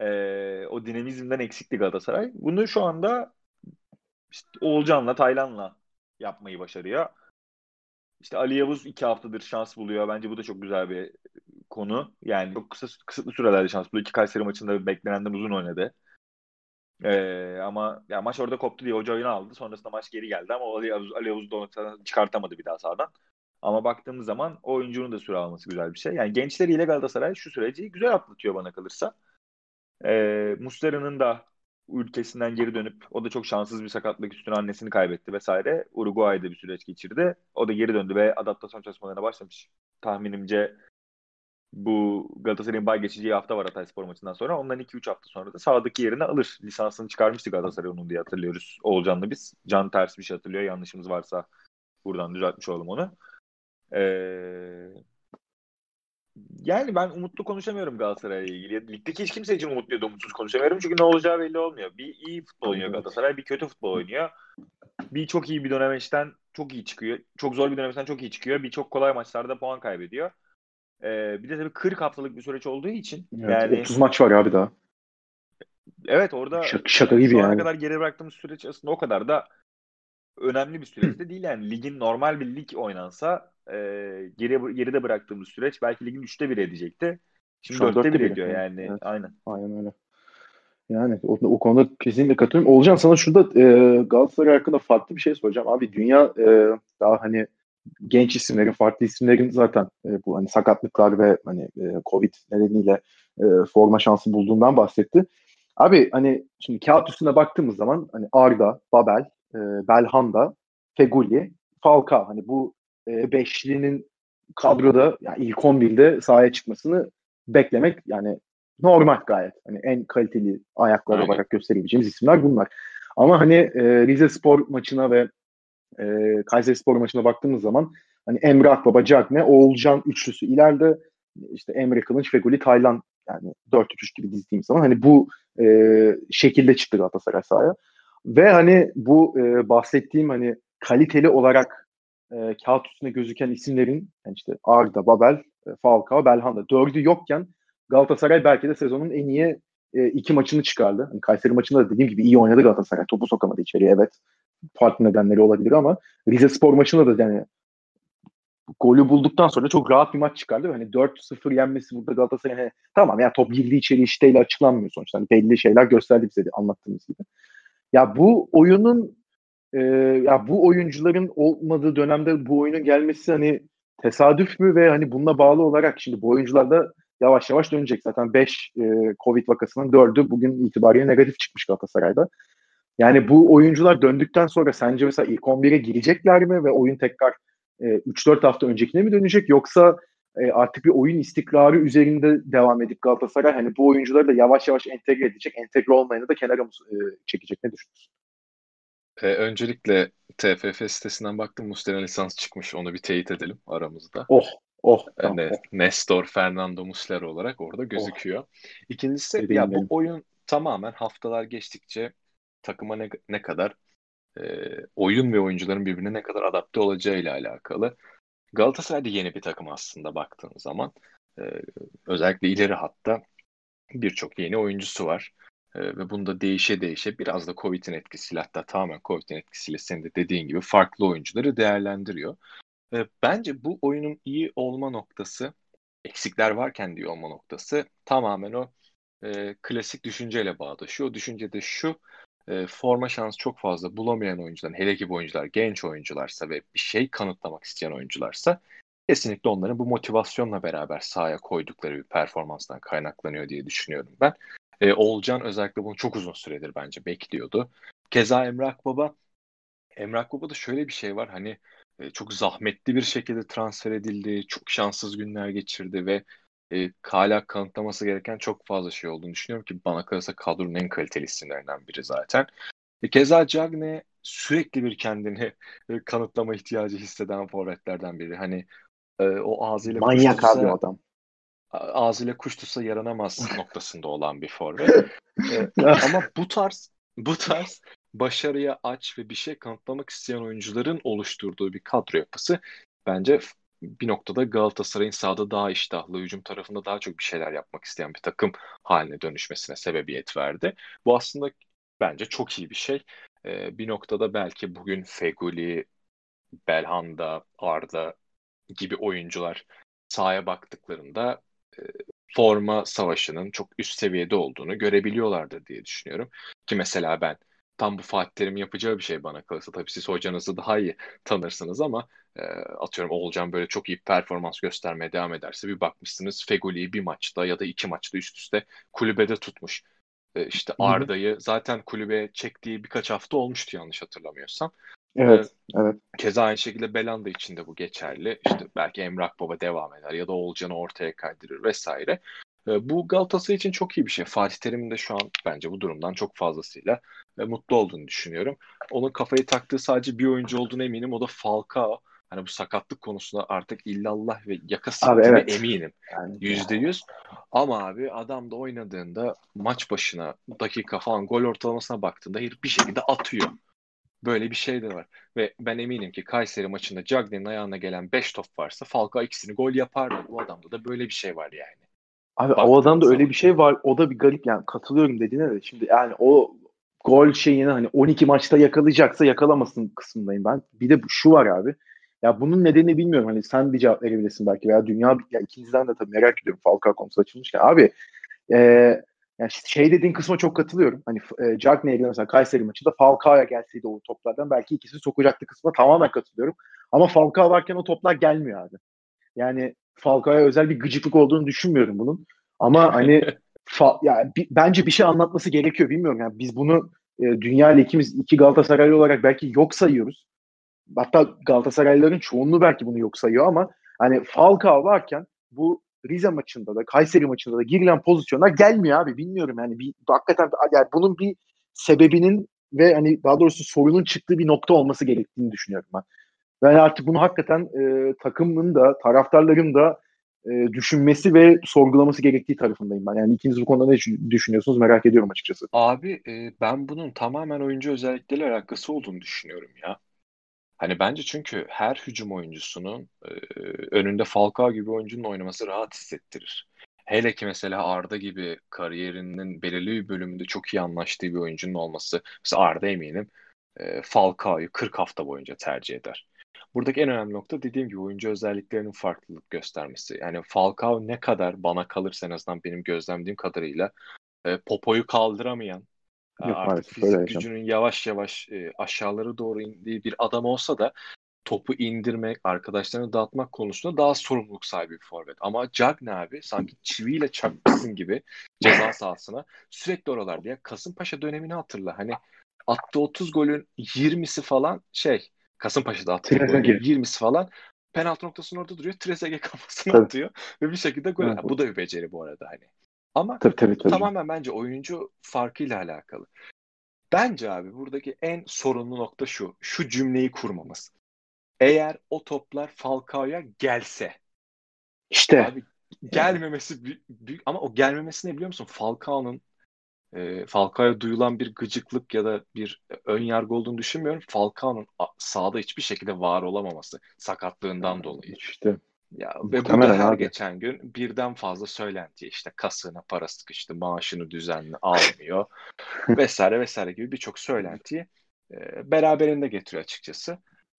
C: Ee, o dinamizmden eksikti Galatasaray. Bunu şu anda işte Oğulcan'la, Taylan'la yapmayı başarıyor. İşte Ali Yavuz iki haftadır şans buluyor. Bence bu da çok güzel bir konu. Yani çok kısa kısıtlı sürelerde şans buluyor. İki Kayseri maçında beklenenden uzun oynadı. Ee, ama ya maç orada koptu diye hoca oyunu aldı. Sonrasında maç geri geldi ama Ali Yavuz, Ali Yavuz da çıkartamadı bir daha sağdan. Ama baktığımız zaman o oyuncunun da süre alması güzel bir şey. Yani gençleriyle Galatasaray şu süreci güzel atlatıyor bana kalırsa. Ee, Muslera'nın da ülkesinden geri dönüp o da çok şanssız bir sakatlık üstüne annesini kaybetti vesaire. Uruguay'da bir süreç geçirdi. O da geri döndü ve adaptasyon çalışmalarına başlamış. Tahminimce bu Galatasaray'ın bay geçeceği hafta var Hatay Spor maçından sonra. Ondan 2-3 hafta sonra da sağdaki yerini alır. Lisansını çıkarmıştı Galatasaray onun diye hatırlıyoruz. Oğulcan'la biz. Can ters bir şey hatırlıyor. Yanlışımız varsa buradan düzeltmiş olalım onu. Ee, yani ben umutlu konuşamıyorum Galatasaray'la ilgili. Ligdeki hiç kimse için umutlu ya da umutsuz konuşamıyorum. Çünkü ne olacağı belli olmuyor. Bir iyi futbol oynuyor Galatasaray, bir kötü futbol oynuyor. Bir çok iyi bir dönemeçten çok iyi çıkıyor. Çok zor bir dönemeçten çok iyi çıkıyor. Bir çok kolay maçlarda puan kaybediyor. Ee, bir de tabii 40 haftalık bir süreç olduğu için.
A: Evet,
C: yani
A: 30 maç var abi daha.
C: Evet orada
A: Şaka, şaka gibi
C: şu
A: yani.
C: kadar geri bıraktığımız süreç aslında o kadar da önemli bir süreç de değil yani. Ligin normal bir lig oynansa e, geri, geride bıraktığımız süreç belki ligin üçte bir edecekti. Şimdi
A: Şu
C: dörtte bir ediyor yani.
A: evet.
C: Aynen.
A: Aynen öyle. Yani o, o konuda kesinlikle katılıyorum. Olcan sana şurada e, Galatasaray hakkında farklı bir şey soracağım. Abi dünya e, daha hani genç isimlerin, farklı isimlerin zaten e, bu hani sakatlıklar ve hani e, Covid nedeniyle e, forma şansı bulduğundan bahsetti. Abi hani şimdi kağıt üstüne baktığımız zaman hani Arda, Babel, e, Belhanda, Feguli, Falcao hani bu e, beşlinin kadroda yani ilk 11'de sahaya çıkmasını beklemek yani normal gayet. Hani en kaliteli ayaklar
B: Aynen.
A: olarak gösterebileceğimiz isimler bunlar. Ama hani e, Rize Spor maçına ve e, Kayseri Spor maçına baktığımız zaman hani Emre Akbaba, Cagne, Oğulcan üçlüsü ileride işte Emre Kılınç, Feguli, Taylan yani 4-3 gibi dizdiğim zaman hani bu e, şekilde çıktı Galatasaray sahaya. Ve hani bu e, bahsettiğim hani kaliteli olarak e, kağıt üstünde gözüken isimlerin yani işte Arda, Babel, e, Falcao, Belhanda dördü yokken Galatasaray belki de sezonun en iyi e, iki maçını çıkardı. Hani Kayseri maçında da dediğim gibi iyi oynadı Galatasaray. Topu sokamadı içeriye evet. Farklı nedenleri olabilir ama Rize Spor maçında da yani golü bulduktan sonra çok rahat bir maç çıkardı. Hani 4-0 yenmesi burada Galatasaray'ın hani, tamam ya top girdi içeri işteyle açıklanmıyor sonuçta. Hani belli şeyler gösterdi bize de anlattığımız gibi. Ya bu oyunun e, ya bu oyuncuların olmadığı dönemde bu oyunun gelmesi hani tesadüf mü ve hani bununla bağlı olarak şimdi bu oyuncular da yavaş yavaş dönecek. Zaten 5 e, Covid vakasının 4'ü bugün itibariyle negatif çıkmış Galatasaray'da. Yani bu oyuncular döndükten sonra sence mesela ilk 11'e girecekler mi ve oyun tekrar e, 3-4 hafta öncekine mi dönecek yoksa e, artık bir oyun istikrarı üzerinde devam edip Galatasaray hani bu oyuncuları da yavaş yavaş entegre edecek. Entegre olmayanı da kenara e, çekecek. Ne düşünüyorsun?
B: E, öncelikle TFF sitesinden baktım Muslera lisans çıkmış. Onu bir teyit edelim aramızda.
A: Oh oh.
B: E, tamam, oh. Nestor Fernando Muslera olarak orada gözüküyor. Oh. İkincisi Dediğim ya benim. bu oyun tamamen haftalar geçtikçe takıma ne, ne kadar e, oyun ve oyuncuların birbirine ne kadar adapte olacağı ile alakalı. Galatasaray da yeni bir takım aslında baktığın zaman. E, özellikle ileri hatta birçok yeni oyuncusu var. E, ve bunda değişe değişe biraz da Covid'in etkisiyle hatta tamamen Covid'in etkisiyle senin de dediğin gibi farklı oyuncuları değerlendiriyor. E, bence bu oyunun iyi olma noktası eksikler varken diye olma noktası tamamen o e, klasik düşünceyle bağdaşıyor. O düşünce de şu e, forma şansı çok fazla bulamayan oyuncular, hele ki bu oyuncular genç oyuncularsa ve bir şey kanıtlamak isteyen oyuncularsa kesinlikle onların bu motivasyonla beraber sahaya koydukları bir performanstan kaynaklanıyor diye düşünüyorum ben. E, Oğulcan özellikle bunu çok uzun süredir bence bekliyordu. Keza Emrak Baba Emrak Baba'da şöyle bir şey var hani e, çok zahmetli bir şekilde transfer edildi, çok şanssız günler geçirdi ve e, hala kanıtlaması gereken çok fazla şey olduğunu düşünüyorum ki bana kalırsa kadronun en kaliteli isimlerinden biri zaten. E, keza Cagne sürekli bir kendini e, kanıtlama ihtiyacı hisseden forvetlerden biri. Hani e, o ağzıyla
A: Manyak abi adam.
B: Ağzıyla kuş tutsa yaranamaz noktasında olan bir forvet. e, ama bu tarz bu tarz başarıya aç ve bir şey kanıtlamak isteyen oyuncuların oluşturduğu bir kadro yapısı bence bir noktada Galatasaray'ın sahada daha iştahlı, hücum tarafında daha çok bir şeyler yapmak isteyen bir takım haline dönüşmesine sebebiyet verdi. Bu aslında bence çok iyi bir şey. Ee, bir noktada belki bugün Feguli, Belhanda, Arda gibi oyuncular sahaya baktıklarında forma savaşının çok üst seviyede olduğunu görebiliyorlardır diye düşünüyorum. Ki mesela ben tam bu Fatih Terim yapacağı bir şey bana kalırsa. Tabii siz hocanızı daha iyi tanırsınız ama e, atıyorum Oğulcan böyle çok iyi performans göstermeye devam ederse bir bakmışsınız Fegoli'yi bir maçta ya da iki maçta üst üste kulübede tutmuş. E, işte Arda'yı zaten kulübe çektiği birkaç hafta olmuştu yanlış hatırlamıyorsam.
A: Evet, evet.
B: Keza aynı şekilde Belanda için de bu geçerli. İşte belki Emrah Baba devam eder ya da Oğulcan'ı ortaya kaydırır vesaire. Bu Galatasaray için çok iyi bir şey. Fatih Terim'in de şu an bence bu durumdan çok fazlasıyla mutlu olduğunu düşünüyorum. Onun kafayı taktığı sadece bir oyuncu olduğunu eminim. O da Falcao. Hani bu sakatlık konusunda artık illallah ve yakası
A: abi, evet.
B: eminim. Yüzde yüz. Ama abi adam da oynadığında maç başına dakika falan gol ortalamasına baktığında bir şekilde atıyor. Böyle bir şey de var. Ve ben eminim ki Kayseri maçında Cagney'in ayağına gelen 5 top varsa Falcao ikisini gol yapardı. Bu adamda da böyle bir şey var yani.
A: Abi Baktığım o adamda öyle bir şey var. O da bir garip yani katılıyorum dediğine de. Şimdi yani o gol şeyini hani 12 maçta yakalayacaksa yakalamasın kısmındayım ben. Bir de şu var abi. Ya bunun nedeni bilmiyorum. Hani sen bir cevap verebilirsin belki veya dünya ya ikinizden de tabii merak ediyorum Falcao konusu açılmışken. Abi e, yani şey dediğin kısma çok katılıyorum. Hani e, Cagney'e mesela Kayseri maçında Falcao'ya gelseydi o toplardan belki ikisi sokacaktı kısma tamamen katılıyorum. Ama Falcao varken o toplar gelmiyor abi. Yani Falcao'ya özel bir gıcıklık olduğunu düşünmüyorum bunun. Ama hani fa, yani bir, bence bir şey anlatması gerekiyor bilmiyorum. Yani biz bunu e, dünya ile ikimiz iki Galatasaraylı olarak belki yok sayıyoruz. Hatta Galatasaraylıların çoğunluğu belki bunu yok sayıyor ama hani Falcao varken bu Rize maçında da Kayseri maçında da girilen pozisyonlar gelmiyor abi. Bilmiyorum yani bir hakikaten yani bunun bir sebebinin ve hani daha doğrusu sorunun çıktığı bir nokta olması gerektiğini düşünüyorum ben. Ben artık bunu hakikaten e, takımın da taraftarların da e, düşünmesi ve sorgulaması gerektiği tarafındayım ben. Yani ikiniz bu konuda ne düşünüyorsunuz merak ediyorum açıkçası.
B: Abi e, ben bunun tamamen oyuncu özellikleriyle alakası olduğunu düşünüyorum ya. Hani bence çünkü her hücum oyuncusunun e, önünde Falcao gibi oyuncunun oynaması rahat hissettirir. Hele ki mesela Arda gibi kariyerinin belirli bir bölümünde çok iyi anlaştığı bir oyuncunun olması. Mesela Arda eminim e, Falcao'yu 40 hafta boyunca tercih eder. Buradaki en önemli nokta dediğim gibi oyuncu özelliklerinin farklılık göstermesi. Yani Falcao ne kadar bana kalırsa en azından benim gözlemlediğim kadarıyla e, popoyu kaldıramayan Yok, artık fizik gücünün yavaş yavaş e, aşağıları doğru indiği bir adam olsa da topu indirmek, arkadaşlarını dağıtmak konusunda daha sorumluluk sahibi bir forvet. Ama Cagne abi sanki çiviyle çakmışsın gibi ceza sahasına sürekli oralarda ya Kasımpaşa dönemini hatırla. Hani attığı 30 golün 20'si falan şey Kasımpaşa'da golün 20'si falan penaltı noktasının orada duruyor. Trezeguet kafasına
A: Tabii.
B: atıyor ve bir şekilde gol.
A: Evet.
B: Bu da bir beceri bu arada hani. Ama
A: Tabii tabii tabii.
B: tamamen bence oyuncu farkıyla alakalı. Bence abi buradaki en sorunlu nokta şu. Şu cümleyi kurmamız. Eğer o toplar Falcao'ya gelse.
A: İşte
B: Abi gelmemesi büyük, büyük- ama o gelmemesi ne biliyor musun? Falcao'nun e, Falcao'ya duyulan bir gıcıklık ya da bir ön yargı olduğunu düşünmüyorum. Falcao'nun sahada hiçbir şekilde var olamaması sakatlığından dolayı.
A: işte
B: Ya ve bu da her
A: abi.
B: geçen gün birden fazla söylenti işte kasığına para sıkıştı, maaşını düzenli almıyor vesaire vesaire gibi birçok söylentiyi e, beraberinde getiriyor açıkçası.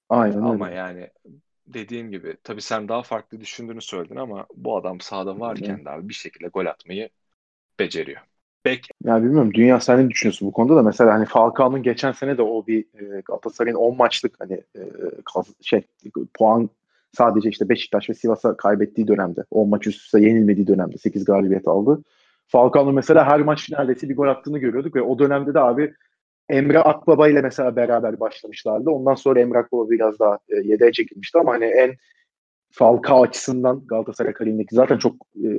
A: aynen
B: Ama
A: öyle.
B: yani dediğim gibi tabii sen daha farklı düşündüğünü söyledin ama bu adam sahada varken de abi bir şekilde gol atmayı beceriyor. Bek
A: Ya bilmiyorum Dünya sen ne düşünüyorsun bu konuda da mesela hani Falcao'nun geçen sene de o bir e, Galatasaray'ın 10 maçlık hani e, şey puan sadece işte Beşiktaş ve Sivas'a kaybettiği dönemde 10 maç üst üste yenilmediği dönemde 8 galibiyet aldı. Falcao'nun mesela her maç neredeyse bir gol attığını görüyorduk ve o dönemde de abi Emre Akbaba ile mesela beraber başlamışlardı. Ondan sonra Emre Akbaba biraz daha e, yedeğe çekilmişti ama hani en Falcao açısından Galatasaray kariyerindeki zaten çok e,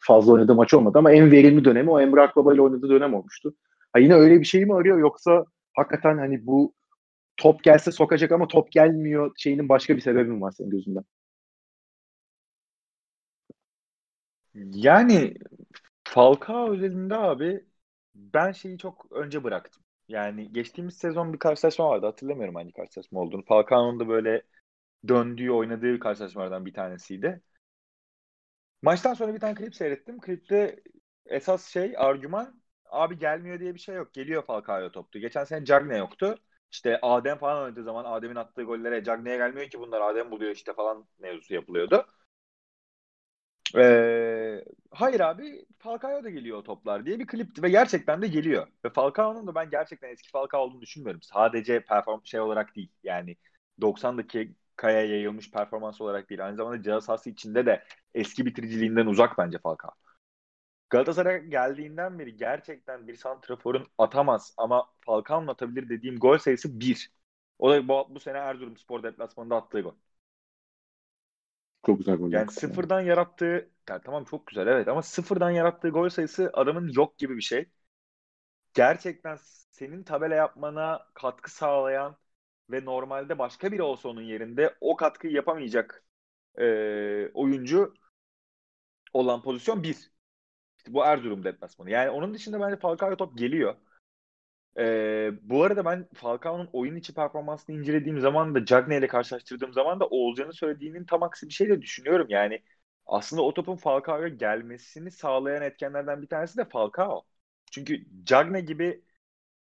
A: fazla oynadığı maç olmadı ama en verimli dönemi o Emre Akbaba ile oynadığı dönem olmuştu. Ha yine öyle bir şey mi arıyor yoksa hakikaten hani bu top gelse sokacak ama top gelmiyor şeyinin başka bir sebebi mi var senin gözünden?
C: Yani Falcao özelinde abi ben şeyi çok önce bıraktım. Yani geçtiğimiz sezon bir karşılaşma vardı. Hatırlamıyorum hangi karşılaşma olduğunu. Falcao'nun da böyle döndüğü, oynadığı karşılaşmalardan bir tanesiydi. Maçtan sonra bir tane klip seyrettim. Klipte esas şey, argüman abi gelmiyor diye bir şey yok. Geliyor Falcao'ya toptu. Geçen sene Cagne yoktu. İşte Adem falan oynadığı zaman Adem'in attığı gollere Cagne'ye gelmiyor ki bunlar Adem buluyor işte falan mevzusu yapılıyordu. Ee, hayır abi Falcao da geliyor o toplar diye bir klipti ve gerçekten de geliyor. Ve Falcao'nun da ben gerçekten eski Falcao olduğunu düşünmüyorum. Sadece perform şey olarak değil. Yani 90 dakikaya yayılmış performans olarak değil. Aynı zamanda ceza sahası içinde de eski bitiriciliğinden uzak bence Falcao. Galatasaray geldiğinden beri gerçekten bir santraforun atamaz ama Falcao'nun atabilir dediğim gol sayısı 1. O da bu, bu sene Erzurumspor deplasmanında attığı gol.
A: Çok güzel gol.
C: Yani sıfırdan yarattığı yani tamam çok güzel evet ama sıfırdan yarattığı gol sayısı adamın yok gibi bir şey. Gerçekten senin tabela yapmana katkı sağlayan ve normalde başka biri olsa onun yerinde o katkıyı yapamayacak e, oyuncu olan pozisyon bir. Bu Erzurum deplasmanı. Yani onun dışında bence Falcao top geliyor. Ee, bu arada ben Falcao'nun oyun içi performansını incelediğim zaman da Cagney ile karşılaştırdığım zaman da Oğulcan'ın söylediğinin tam aksi bir şey de düşünüyorum. Yani aslında o topun Falcao'ya gelmesini sağlayan etkenlerden bir tanesi de Falcao. Çünkü Cagney gibi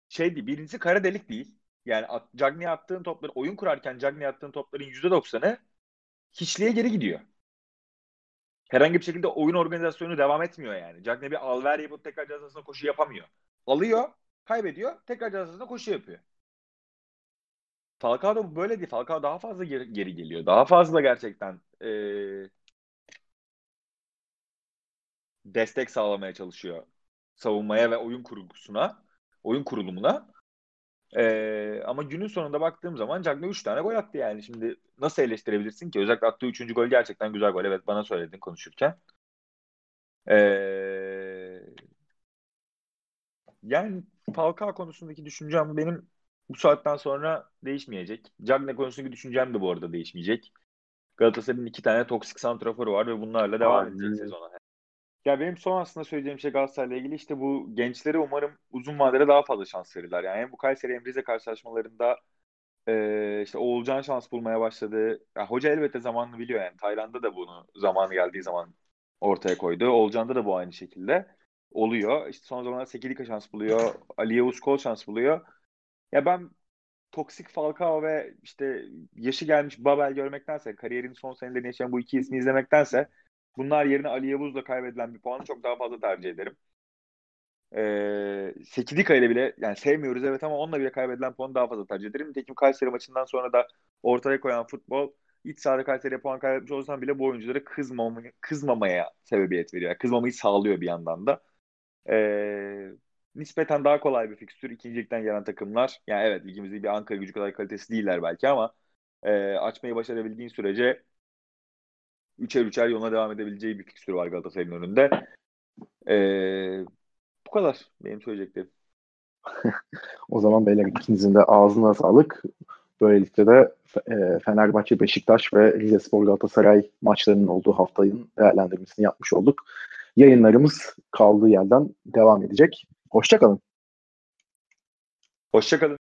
C: şey değil. Birincisi kara delik değil. Yani at, attığın topları oyun kurarken Cagney'e attığın topların %90'ı hiçliğe geri gidiyor. Herhangi bir şekilde oyun organizasyonu devam etmiyor yani. Cagney bir alver yapıp tekrar cezasına koşu yapamıyor. Alıyor, kaybediyor, tekrar cezasına koşu yapıyor. Falcao böyle değil. Falcao daha fazla geri, geri geliyor. Daha fazla gerçekten ee, destek sağlamaya çalışıyor savunmaya ve oyun kurgusuna, oyun kurulumuna. Ee, ama günün sonunda baktığım zaman Cagney 3 tane gol attı yani. Şimdi nasıl eleştirebilirsin ki? Özellikle attığı 3. gol gerçekten güzel gol. Evet bana söyledin konuşurken. Ee, yani Falcao konusundaki düşüncem benim bu saatten sonra değişmeyecek. Cagney konusundaki düşüncem de bu arada değişmeyecek. Galatasaray'ın iki tane toksik santraforu var ve bunlarla devam
A: Aynen.
C: edecek sezona. Ya benim son aslında söyleyeceğim şey Galatasaray'la ilgili işte bu gençlere umarım uzun vadede daha fazla şans verirler. Yani bu Kayseri hem Rize karşılaşmalarında e, işte Oğulcan şans bulmaya başladı. Ya hoca elbette zamanını biliyor yani. Tayland'da da bunu zamanı geldiği zaman ortaya koydu. Oğulcan'da da bu aynı şekilde oluyor. İşte son zamanlarda Sekidika şans buluyor. Ali Yavuz Kol şans buluyor. Ya ben toksik Falcao ve işte yaşı gelmiş Babel görmektense, kariyerin son senelerini yaşayan bu iki ismi izlemektense bunlar yerine Ali Yavuz'la kaybedilen bir puanı çok daha fazla tercih ederim. Ee, Sekidika ile bile yani sevmiyoruz evet ama onunla bile kaybedilen puanı daha fazla tercih ederim. Nitekim Kayseri maçından sonra da ortaya koyan futbol iç sahada Kayseri'ye puan kaybetmiş olsam bile bu oyunculara kızmamaya, kızmamaya sebebiyet veriyor. Yani kızmamayı sağlıyor bir yandan da. Ee, nispeten daha kolay bir fikstür. İkincilikten gelen takımlar. Yani evet ligimizde bir Ankara gücü kadar kalitesi değiller belki ama e, açmayı başarabildiğin sürece üçer üçer yoluna devam edebileceği bir fikstürü var Galatasaray'ın önünde. Ee, bu kadar benim söyleyeceklerim.
A: O zaman beyler ikinizin de ağzına sağlık. Böylelikle de e, Fenerbahçe, Beşiktaş ve Rizespor Galatasaray maçlarının olduğu haftanın değerlendirmesini yapmış olduk. Yayınlarımız kaldığı yerden devam edecek. Hoşçakalın.
C: Hoşçakalın.